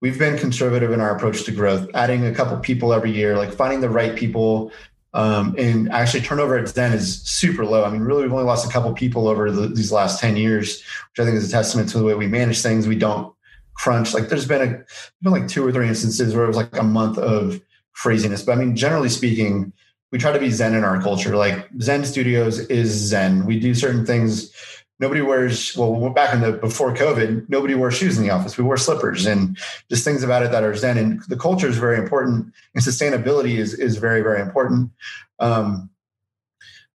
We've been conservative in our approach to growth, adding a couple people every year, like finding the right people. Um, and actually, turnover at Zen is super low. I mean, really, we've only lost a couple people over the, these last 10 years, which I think is a testament to the way we manage things. We don't crunch. Like, there's been a, been like two or three instances where it was like a month of craziness. But I mean, generally speaking, we try to be zen in our culture. Like Zen Studios is zen. We do certain things. Nobody wears well back in the before COVID. Nobody wore shoes in the office. We wore slippers and just things about it that are zen. And the culture is very important, and sustainability is is very very important. Um,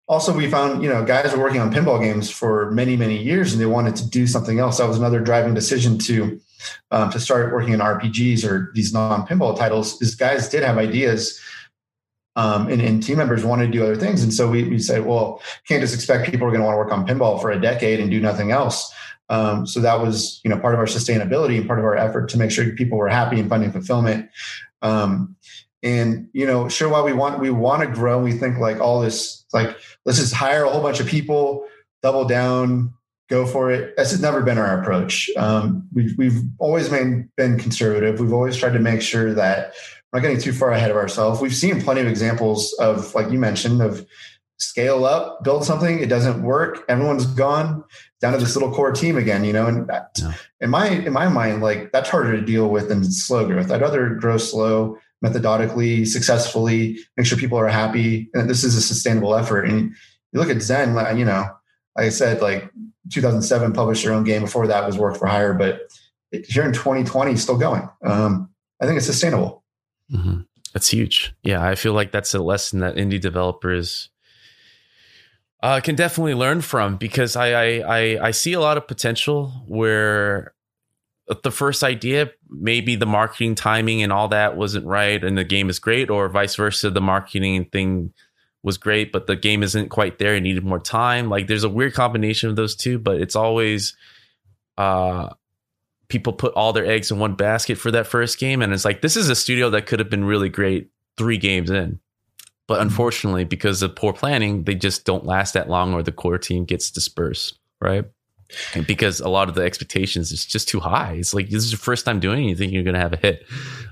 also, we found you know guys were working on pinball games for many many years, and they wanted to do something else. That was another driving decision to um, to start working in RPGs or these non pinball titles. Is guys did have ideas um, and, and, team members wanted to do other things. And so we, we said, well, can't just expect people are going to want to work on pinball for a decade and do nothing else. Um, so that was, you know, part of our sustainability and part of our effort to make sure people were happy and finding fulfillment. Um, and you know, sure, while we want we want to grow, we think like all this, like let's just hire a whole bunch of people, double down, go for it. That's never been our approach. Um, we've we've always been been conservative. We've always tried to make sure that not getting too far ahead of ourselves. We've seen plenty of examples of, like you mentioned, of scale up, build something, it doesn't work, everyone's gone down to this little core team again, you know. And that, yeah. in my in my mind, like that's harder to deal with than slow growth. I'd rather grow slow, methodically, successfully, make sure people are happy, and this is a sustainable effort. And you look at Zen, you know, like I said, like 2007 published their own game. Before that was work for hire, but here in 2020, still going. Um, I think it's sustainable. Mm-hmm. That's huge. Yeah, I feel like that's a lesson that indie developers uh, can definitely learn from because I, I I I see a lot of potential where the first idea maybe the marketing timing and all that wasn't right and the game is great or vice versa the marketing thing was great but the game isn't quite there it needed more time like there's a weird combination of those two but it's always uh people put all their eggs in one basket for that first game and it's like this is a studio that could have been really great three games in but unfortunately because of poor planning they just don't last that long or the core team gets dispersed right and because a lot of the expectations is just too high. It's like this is your first time doing it, you think you're going to have a hit.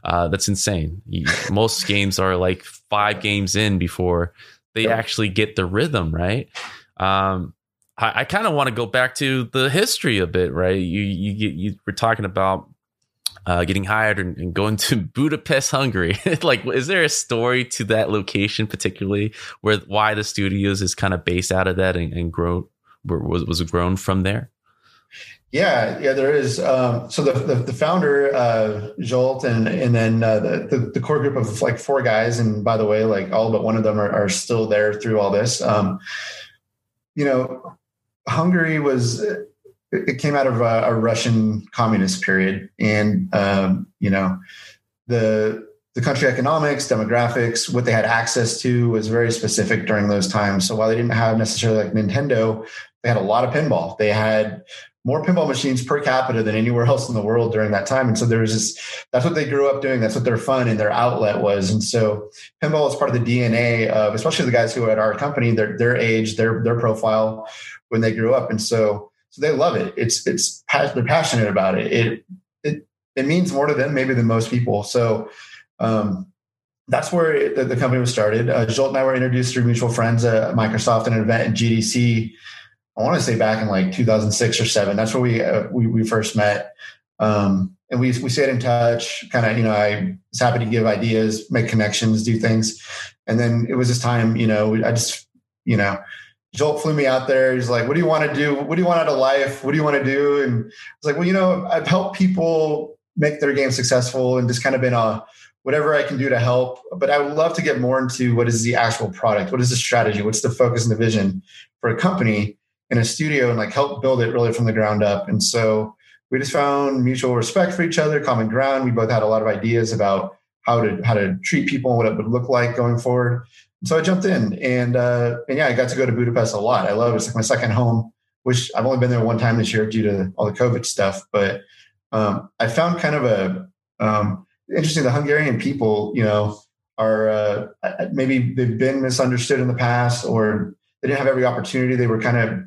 Uh, that's insane. You, most games are like five games in before they actually get the rhythm right. Um, I, I kind of want to go back to the history a bit, right? You you you were talking about uh, getting hired and, and, going to Budapest, Hungary. like, is there a story to that location particularly, where why the studios is kind of based out of that and, and grow was was grown from there? Yeah, yeah, there is. Um, so the, the, the founder, uh, Zsolt, and and then uh, the, the, the core group of like four guys, and by the way, like all but one of them are, are still there through all this. Um, you know, Hungary was it came out of a, a Russian communist period, and um, you know the the country economics, demographics, what they had access to was very specific during those times. So while they didn't have necessarily like Nintendo, they had a lot of pinball. They had more pinball machines per capita than anywhere else in the world during that time. And so there was this, that's what they grew up doing. That's what their fun and their outlet was. And so pinball is part of the DNA of, especially the guys who are at our company, their, their age, their, their profile when they grew up. And so, so they love it. It's, it's, they're passionate about it. It, it, it means more to them maybe than most people. So, um, that's where it, the, the, company was started. Uh, Zsolt and I were introduced through mutual friends at Microsoft at an event at GDC I want to say back in like 2006 or seven. That's where we uh, we, we first met, um, and we we stayed in touch. Kind of, you know, I was happy to give ideas, make connections, do things, and then it was this time. You know, I just, you know, Zsolt flew me out there. He's like, "What do you want to do? What do you want out of life? What do you want to do?" And I was like, "Well, you know, I've helped people make their game successful, and just kind of been a whatever I can do to help. But I would love to get more into what is the actual product, what is the strategy, what's the focus and the vision for a company." in a studio and like help build it really from the ground up. And so we just found mutual respect for each other, common ground. We both had a lot of ideas about how to how to treat people and what it would look like going forward. So I jumped in and uh, and yeah, I got to go to Budapest a lot. I love it. It's like my second home, which I've only been there one time this year due to all the COVID stuff. But um, I found kind of a um, interesting. The Hungarian people, you know, are uh, maybe they've been misunderstood in the past, or they didn't have every opportunity. They were kind of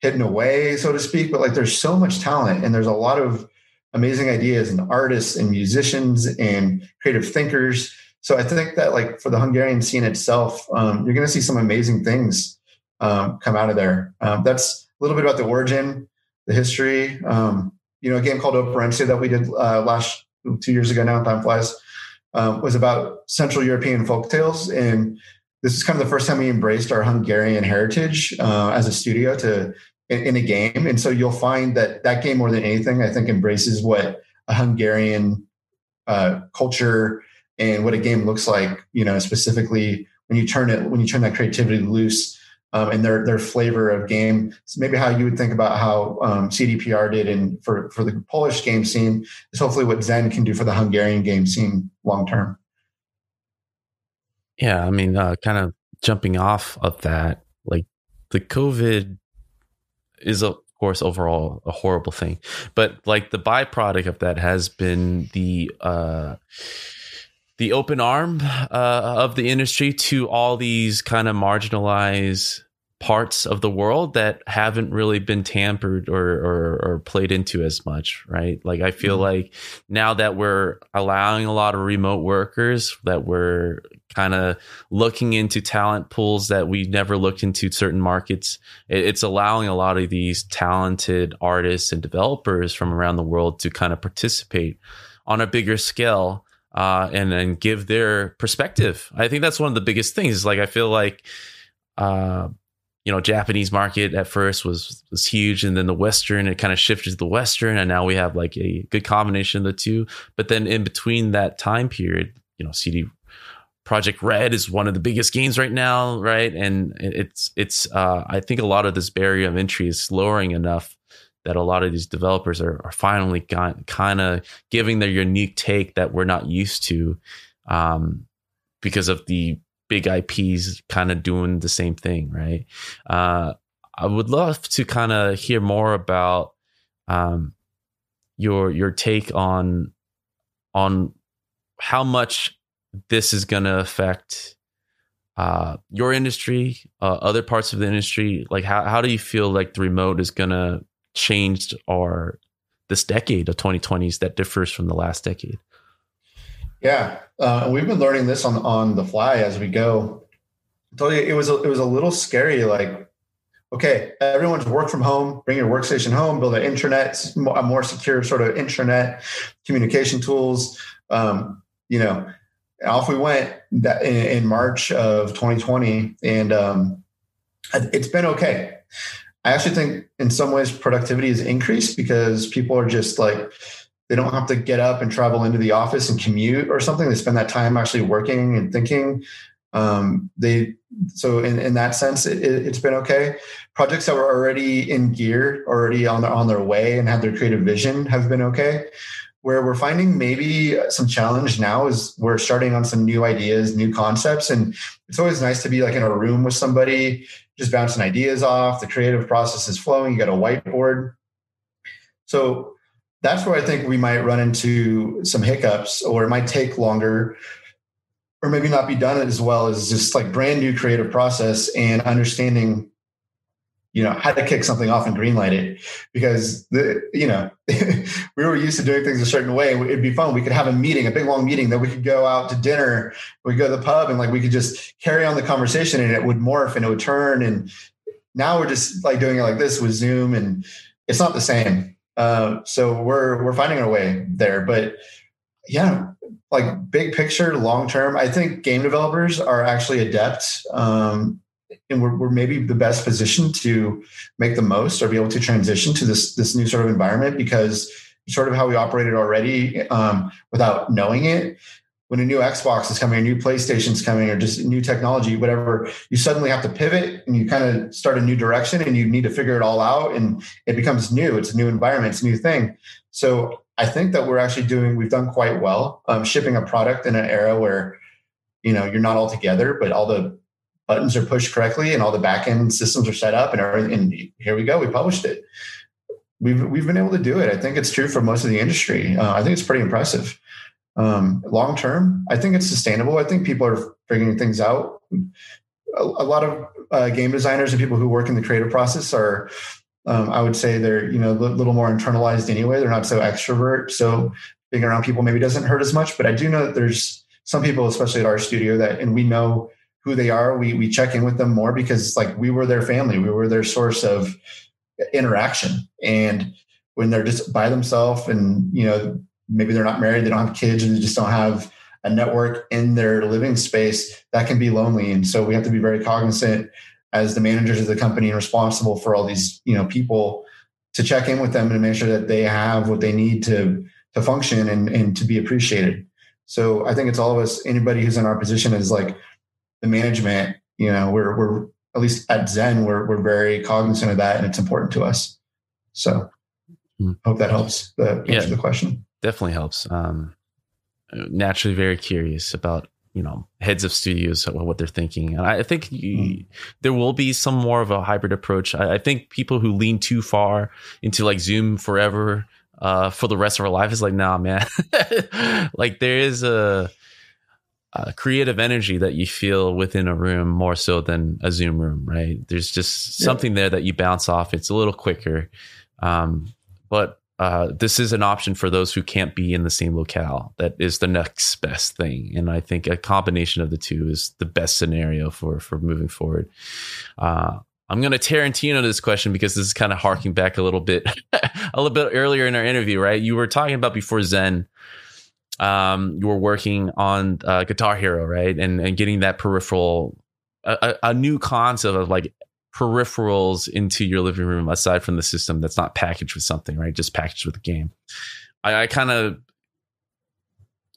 hidden away, so to speak. But like there's so much talent and there's a lot of amazing ideas and artists and musicians and creative thinkers. So I think that like for the Hungarian scene itself, um, you're going to see some amazing things um, come out of there. Um, that's a little bit about the origin, the history. Um, you know, a game called Operencia that we did uh, last two years ago now, time flies, um, was about Central European folk tales. And this is kind of the first time we embraced our Hungarian heritage uh, as a studio to in, in, a game. And so you'll find that that game more than anything, I think embraces what a Hungarian uh, culture and what a game looks like, you know, specifically when you turn it, when you turn that creativity loose um, and their, their flavor of game. So maybe how you would think about how um, CDPR did in for, for the Polish game scene is hopefully what Zen can do for the Hungarian game scene long term. Yeah, I mean, uh, kind of jumping off of that, like the COVID is of course overall a horrible thing but like the byproduct of that has been the uh the open arm uh, of the industry to all these kind of marginalized parts of the world that haven't really been tampered or, or, or played into as much, right? Like I feel mm-hmm. like now that we're allowing a lot of remote workers, that we're kind of looking into talent pools that we never looked into certain markets, it's allowing a lot of these talented artists and developers from around the world to kind of participate on a bigger scale uh, and and give their perspective. I think that's one of the biggest things. Like I feel like uh, you know Japanese market at first was was huge, and then the Western it kind of shifted to the Western, and now we have like a good combination of the two. But then in between that time period, you know, CD Projekt Red is one of the biggest games right now, right? And it's it's uh, I think a lot of this barrier of entry is lowering enough that a lot of these developers are, are finally kind of giving their unique take that we're not used to um, because of the big IPs kind of doing the same thing, right? Uh, I would love to kind of hear more about um, your your take on on how much this is going to affect uh, your industry, uh, other parts of the industry? Like, how, how do you feel like the remote is going to change our this decade of 2020s that differs from the last decade? Yeah, uh, we've been learning this on on the fly as we go. I told you it was a, it was a little scary. Like, okay, everyone's work from home. Bring your workstation home. Build an internet, a more secure sort of internet communication tools. Um, you know, off we went that in, in March of 2020, and um, it's been okay. I actually think in some ways productivity has increased because people are just like they don't have to get up and travel into the office and commute or something. They spend that time actually working and thinking. Um, they so in, in that sense, it, has been okay. Projects that were already in gear, already on their on their way, and had their creative vision have been okay where we're finding maybe some challenge now is we're starting on some new ideas, new concepts. And it's always nice to be like in a room with somebody, just bouncing ideas off. The creative process is flowing. You got a whiteboard. So that's where I think we might run into some hiccups or it might take longer or maybe not be done as well as just like brand new creative process and understanding you know how to kick something off and greenlight it because the you know we were used to doing things a certain way. It'd be fun. We could have a meeting a big long meeting that we could go out to dinner. We go to the pub and like we could just carry on the conversation and it would morph and it would turn. And now we're just like doing it like this with zoom and it's not the same. Uh, so we're we're finding our way there. But yeah like big picture long term i think game developers are actually adept. Um, and we're, we're maybe the best position to make the most or be able to transition to this this new sort of environment because sort of how we operated already um, without knowing it when a new xbox is coming a new playstation is coming or just new technology whatever you suddenly have to pivot and you kind of start a new direction and you need to figure it all out and it becomes new. It's a new environment. It's a new thing. So i think that we're actually doing we've done quite well um, shipping a product in an era where you know you're not all together but all the buttons are pushed correctly and all the backend systems are set up and. And here we go. We published it. We've we've been able to do it. I think it's true for most of the industry. Uh, I think it's pretty impressive. Um, long term, I think it's sustainable. I think people are figuring things out. A, a lot of uh, game designers and people who work in the creative process are, um, I would say, they're you know a little more internalized anyway. They're not so extrovert, so being around people maybe doesn't hurt as much. But I do know that there's some people, especially at our studio, that and we know who they are. We we check in with them more because it's like we were their family, we were their source of interaction. And when they're just by themselves, and you know maybe they're not married, they don't have kids, and they just don't have a network in their living space, that can be lonely. And so we have to be very cognizant as the managers of the company and responsible for all these you know people to check in with them and make sure that they have what they need to to function and, and to be appreciated. So I think it's all of us, anybody who's in our position is like the management, you know, we're we're at least at Zen, we're we're very cognizant of that, and it's important to us. So, mm. hope that helps the, answer yeah, the question. Definitely helps. Um, naturally, very curious about you know heads of studios what they're thinking and i think you, mm. there will be some more of a hybrid approach I, I, think people who lean too far into like zoom forever uh, for the rest of our life is like nah man like there is a uh, creative energy that you feel within a room more so than a Zoom room, right? There's just yeah. something there that you bounce off. It's a little quicker. Um, but uh, this is an option for those who can't be in the same locale. That is the next best thing, and I think a combination of the two is the best scenario for for moving forward. Uh, I'm going to Tarantino this question because this is kind of harking back a little bit, a little bit earlier in our interview, right? You were talking about before Zen um, you were working on uh, Guitar Hero, right? And and getting that peripheral, a, a, new concept of like peripherals into your living room aside from the system that's not packaged with something, right? Just packaged with a game. I, I kind of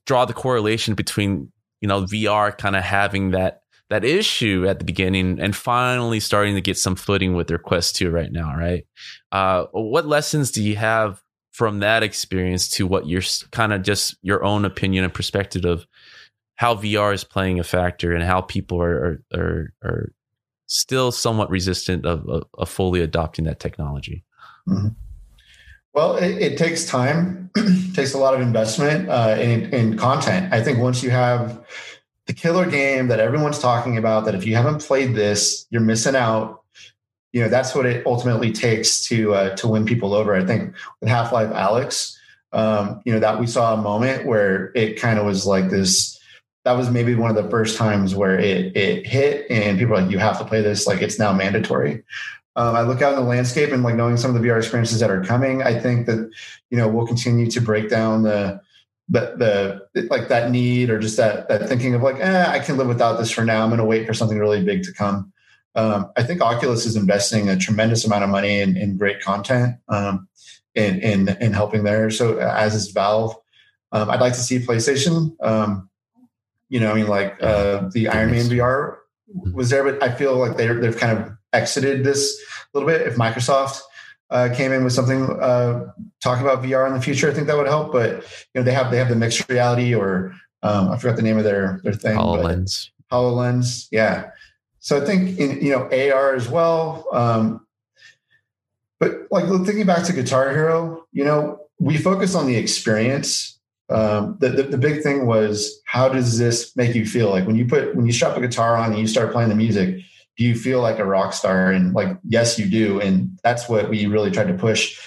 draw the correlation between you know VR kind of having that that issue at the beginning and finally starting to get some footing with their Quest 2 right now, right? Uh, what lessons do you have from that experience to what you're kind of just your own opinion and perspective of how VR is playing a factor and how people are are are, are still somewhat resistant of, of, of, fully adopting that technology? Mm-hmm. Well, it, it, takes time, takes a lot of investment uh, in, in content. I think once you have the killer game that everyone's talking about, that if you haven't played this, you're missing out. You know, that's what it ultimately takes to uh, to win people over. I think with Half-Life Alyx, um, you know, that we saw a moment where it kind of was like this. That was maybe one of the first times where it it hit, and people are like, "You have to play this. Like, it's now mandatory." Um, I look out in the landscape and like knowing some of the VR experiences that are coming. I think that you know we'll continue to break down the the the like that need or just that that thinking of like, eh, I can live without this for now. I'm going to wait for something really big to come. Um, I think Oculus is investing a tremendous amount of money in, in great content um, in, in in helping there. So as is Valve. Um, I'd like to see PlayStation. Um, you know, I mean, like uh, the Iron Man VR was there, but I feel like they're they've kind of exited this a little bit. If Microsoft uh, came in with something uh, talking about VR in the future, I think that would help. But you know, they have they have the mixed reality, or um, I forgot the name of their their thing. Hololens. Hololens, yeah. So I think in, you know AR as well. Um, but like thinking back to Guitar Hero, you know, we focus on the experience. Um, the, the, the big thing was how does this make you feel? Like when you put when you strap a guitar on and you start playing the music, do you feel like a rock star? And like, yes, you do. And that's what we really tried to push.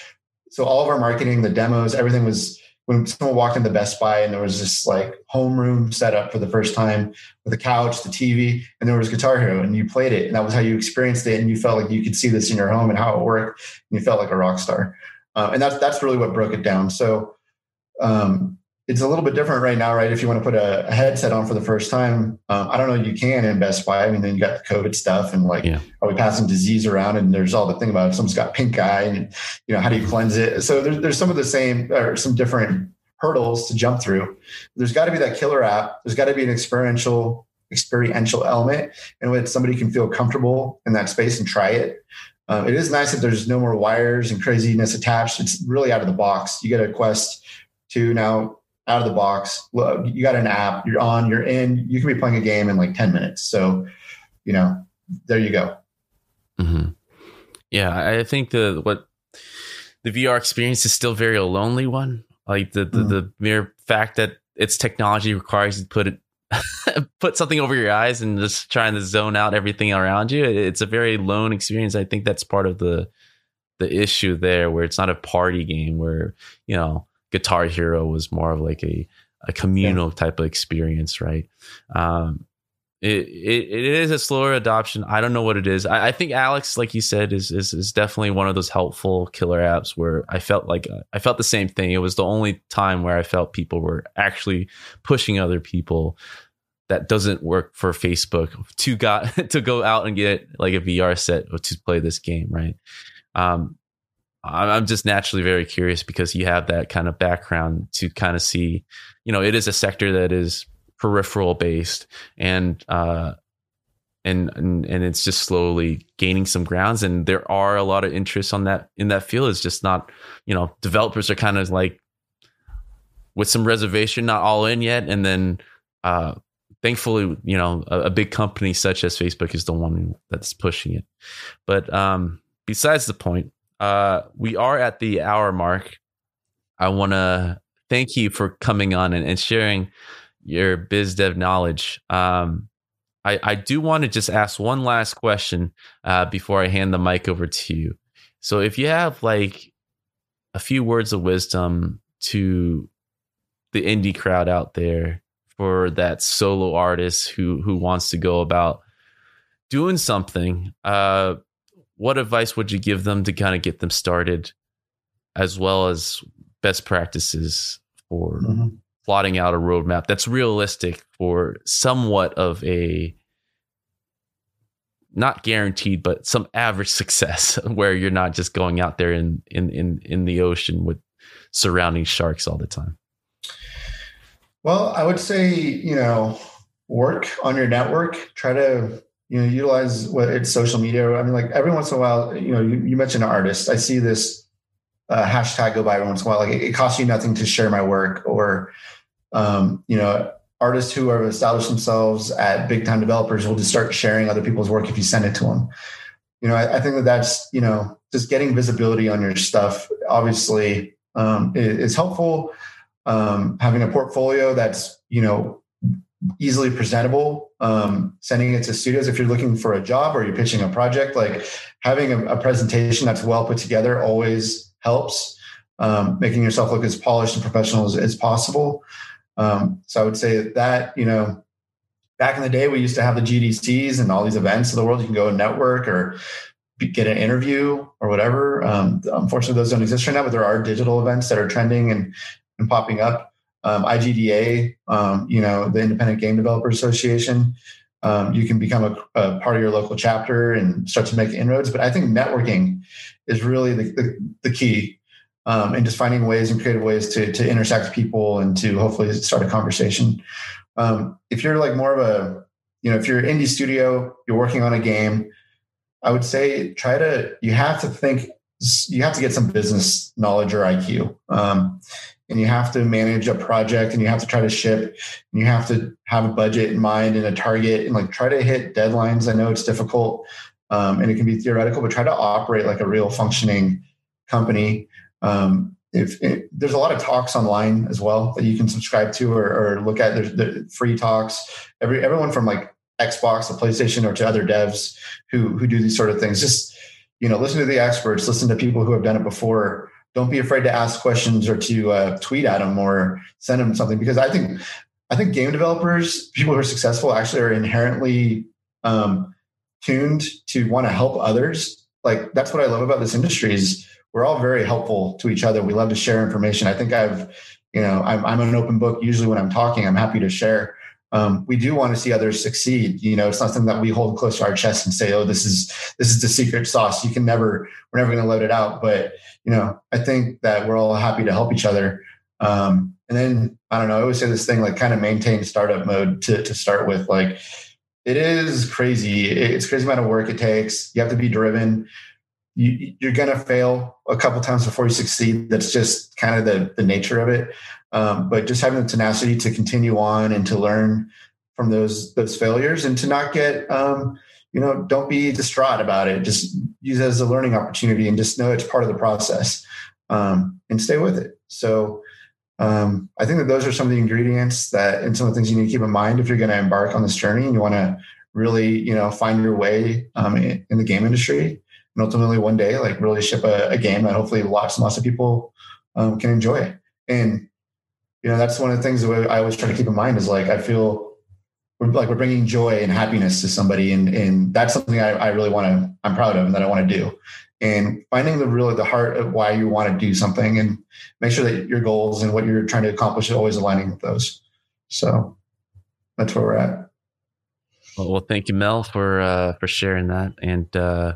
So all of our marketing, the demos, everything was when someone walked into Best Buy and there was this like homeroom set up for the first time with a couch, the TV, and there was Guitar Hero, and you played it, and that was how you experienced it, and you felt like you could see this in your home and how it worked, and you felt like a rock star, uh, and that's that's really what broke it down. So um, it's a little bit different right now, right? If you want to put a, a headset on for the first time, um, I don't know, you can in Best Buy. I mean, then you got the COVID stuff and like, yeah. are we passing disease around? And there's all the thing about if someone's got pink eye and, you know, how do you cleanse it? So there's, there's some of the same or some different hurdles to jump through. There's got to be that killer app. There's got to be an experiential, experiential element in which somebody can feel comfortable in that space and try it. Um, it is nice that there's no more wires and craziness attached. It's really out of the box. You get a Quest 2 now out of the box. You got an app, you're on, you're in, you can be playing a game in like 10 minutes. So, you know, there you go. Mm-hmm. Yeah, I think the what the VR experience is still very a lonely one. Like the the, mm-hmm. the mere fact that its technology requires you to put it put something over your eyes and just trying to zone out everything around you. It's a very lone experience. I think that's part of the the issue there, where it's not a party game where you know Guitar Hero was more of like a a communal yeah. type of experience, right? Um, it, it it is a slower adoption. I don't know what it is. I, I, think Alyx, like you said, is, is is definitely one of those helpful killer apps where I felt like uh, I felt the same thing. It was the only time where I felt people were actually pushing other people. That doesn't work for Facebook to got to go out and get like a VR set to play this game, right? Um, I'm just naturally very curious because you have that kind of background to kind of see, you know, it is a sector that is peripheral based and, uh, and, and and it's just slowly gaining some grounds and there are a lot of interest on that in that field. It's just not you know developers are kind of like with some reservation not all in yet. And then uh thankfully you know a, a big company such as facebook is the one that's pushing it. But um besides the point uh, we are at the hour mark. I want to thank you for coming on and, and sharing your biz dev knowledge. Um, I, I do want to just ask one last question uh, before I hand the mic over to you. So, if you have like a few words of wisdom to the indie crowd out there for that solo artist who who wants to go about doing something, uh, what advice would you give them to kind of get them started, as well as best practices for mm-hmm. plotting out a roadmap that's realistic for somewhat of a not guaranteed, but some average success where you're not just going out there in in in, in the ocean with surrounding sharks all the time? Well, I would say, you know, work on your network. Try to you know utilize what it's social media. I mean, like every once in a while, you know, you, you mentioned artists. I see this uh, hashtag go by every once in a while. Like it, it costs you nothing to share my work, or um, you know, artists who have established themselves at big time developers will just start sharing other people's work if you send it to them. You know, I, I think that that's you know just getting visibility on your stuff. Obviously, um, is, is helpful. Um, having a portfolio that's you know easily presentable um, sending it to studios. If you're looking for a job or you're pitching a project like having a, a presentation that's well put together always helps um, making yourself look as polished and professional as, as possible. Um, so i would say that you know back in the day we used to have the gdcs and all these events of the world. You can go and network or get an interview or whatever. Um, unfortunately those don't exist right now but there are digital events that are trending and, and popping up um, IGDA, um, you know, the Independent Game Developer Association. Um, you can become a, a, part of your local chapter and start to make inroads. But I think networking is really the, the, the key, um, and just finding ways and creative ways to to intersect people and to hopefully start a conversation. Um, if you're like more of a, you know, if you're indie studio, you're working on a game, I would say try to. You have to think. You have to get some business knowledge or IQ. And you have to manage a project and you have to try to ship and you have to have a budget in mind and a target and like try to hit deadlines. I know it's difficult um, and it can be theoretical, but try to operate like a real functioning company. Um, if it, there's a lot of talks online as well that you can subscribe to or, or look at, there's the free talks. Every everyone from like Xbox to PlayStation or to other devs who who do these sort of things. Just you know, listen to the experts, listen to people who have done it before don't be afraid to ask questions or to uh, tweet at them or send them something because I think I think game developers, people who are successful, actually are inherently um, tuned to want to help others. Like that's what I love about this industry is we're all very helpful to each other. We love to share information. I think I've, you know, I'm, I'm an open book. Usually when I'm talking, I'm happy to share. Um, we do want to see others succeed. You know, it's not something that we hold close to our chest and say, "Oh, this is this is the secret sauce." You can never, we're never going to let it out. But you know, I think that we're all happy to help each other. Um, and then I don't know. I always say this thing like kind of maintain startup mode to to start with. Like it is crazy. It's crazy amount of work it takes. You have to be driven. You, you're gonna fail a couple times before you succeed. That's just kind of the the nature of it. Um, but just having the tenacity to continue on and to learn from those those failures and to not get um, you know, don't be distraught about it. Just use it as a learning opportunity and just know it's part of the process um, and stay with it. So um, I think that those are some of the ingredients that and some of the things you need to keep in mind if you're going to embark on this journey and you want to really, you know, find your way um, in, the game industry and ultimately one day like really ship a, a game that hopefully lots and lots of people um, can enjoy. And you know, that's one of the things that I always try to keep in mind is like I feel like we're bringing joy and happiness to somebody and and that's something I, I really want to I'm proud of and that I want to do. And finding the really the heart of why you want to do something and make sure that your goals and what you're trying to accomplish are always aligning with those. So that's where we're at. Well, thank you mel for uh for sharing that. And uh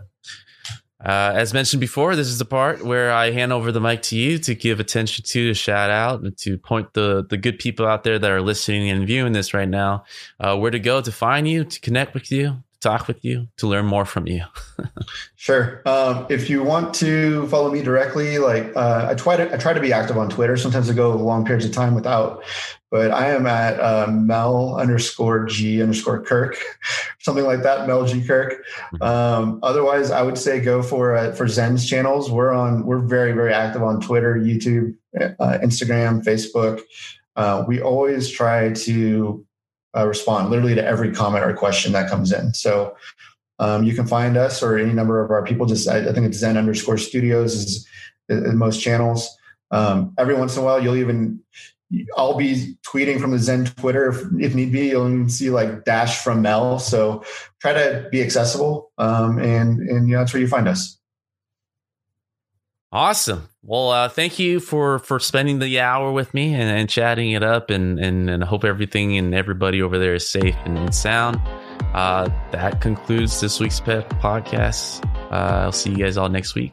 uh, as mentioned before, this is the part where I hand over the mic to you to give attention to, to shout out, and to point the the good people out there that are listening and viewing this right now uh, where to go to find you, to connect with you, to talk with you, to learn more from you. sure. Um, if you want to follow me directly, like uh, I try to I try to be active on Twitter. Sometimes I go long periods of time without, but I am at uh, Mel underscore G underscore Kirk, something like that. Mel G Kirk. Mm-hmm. Um, otherwise, I would say go for uh, for Zen's channels. We're on. We're very very active on Twitter, YouTube, uh, Instagram, Facebook. Uh, we always try to uh, respond literally to every comment or question that comes in. So um, you can find us or any number of our people. Just I, I think it's Zen underscore Studios is, is most channels. Um, every once in a while, you'll even I'll be tweeting from the Zen Twitter if, if need be. You'll see like dash from Mel. So try to be accessible, um, and and know, that's where you find us. Awesome. Well, uh, thank you for for spending the hour with me and, and chatting it up, and, and and hope everything and everybody over there is safe and sound. Uh, that concludes this week's podcast. Uh, I'll see you guys all next week.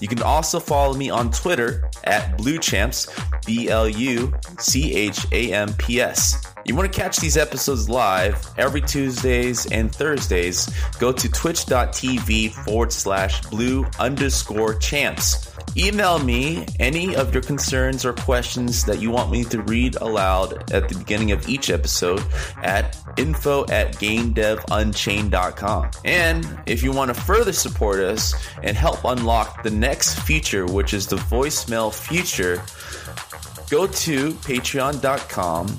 You can also follow me on Twitter at BluChamps, B L U C H A M P S. You want to catch these episodes live every Tuesdays and Thursdays? Go to twitch.tv forward slash blue underscore champs. Email me any of your concerns or questions that you want me to read aloud at the beginning of each episode at info at gamedevunchained.com. And if you want to further support us and help unlock the next feature, which is the voicemail feature, go to patreon.com